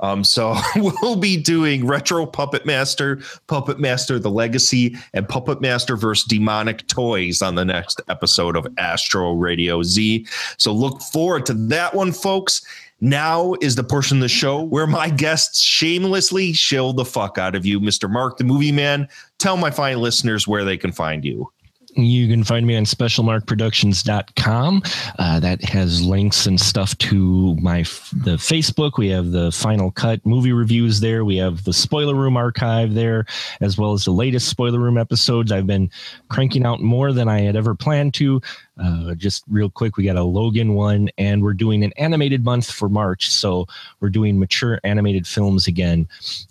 [SPEAKER 2] Um, so (laughs) we'll be doing Retro Puppet Master, Puppet Master The Legacy, and Puppet Master versus Demonic Toys on the next episode of Astro Radio Z. So look forward to that one, folks. Now is the portion of the show where my guests shamelessly shill the fuck out of you, Mr. Mark, the movie man. Tell my fine listeners where they can find you.
[SPEAKER 3] You can find me on specialmarkproductions.com. Uh, that has links and stuff to my the Facebook. We have the Final Cut movie reviews there. We have the Spoiler Room archive there, as well as the latest Spoiler Room episodes. I've been cranking out more than I had ever planned to. Uh, just real quick, we got a Logan one, and we're doing an animated month for March. So we're doing mature animated films again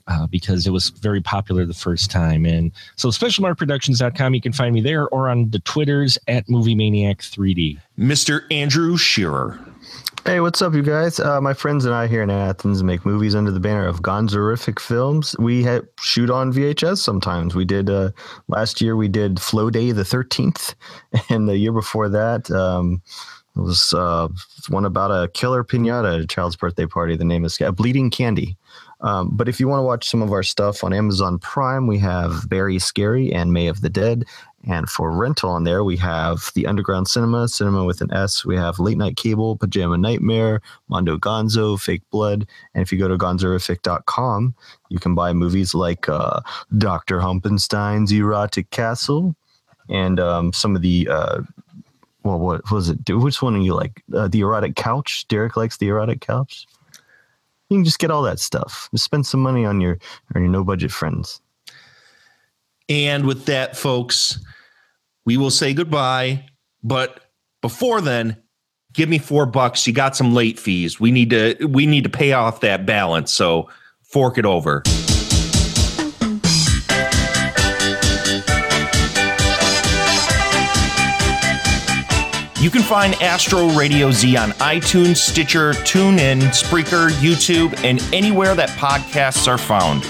[SPEAKER 3] uh, because it was very popular the first time. And so specialmarkproductions.com, you can find me there or on the Twitters at Movie Maniac 3D.
[SPEAKER 2] Mr. Andrew Shearer.
[SPEAKER 4] Hey, what's up, you guys? Uh, my friends and I here in Athens make movies under the banner of Gonzorific Films. We ha- shoot on VHS sometimes. We did uh, last year. We did Flow Day the Thirteenth, (laughs) and the year before that um, it was uh, one about a killer pinata at a child's birthday party. The name is Bleeding Candy. Um, but if you want to watch some of our stuff on Amazon Prime, we have Very Scary and May of the Dead. And for rental on there, we have the Underground Cinema, Cinema with an S. We have Late Night Cable, Pajama Nightmare, Mondo Gonzo, Fake Blood. And if you go to gonzorific.com, you can buy movies like uh, Dr. Humpenstein's Erotic Castle and um, some of the. Uh, well, what was it? Which one are you like? Uh, the erotic couch. Derek likes the erotic couch. You can just get all that stuff. Just spend some money on your on your no budget friends.
[SPEAKER 2] And with that, folks, we will say goodbye. But before then, give me four bucks. You got some late fees. We need to we need to pay off that balance. So fork it over. You can find Astro Radio Z on iTunes, Stitcher, TuneIn, Spreaker, YouTube, and anywhere that podcasts are found.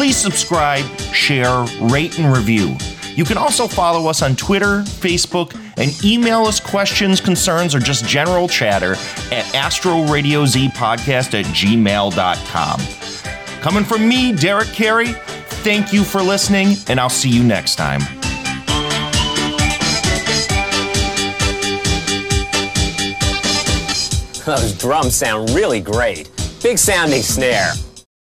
[SPEAKER 2] Please subscribe, share, rate, and review. You can also follow us on Twitter, Facebook, and email us questions, concerns, or just general chatter at astroradiozpodcast at gmail.com. Coming from me, Derek Carey, thank you for listening, and I'll see you next time.
[SPEAKER 13] Those drums sound really great. Big sounding snare.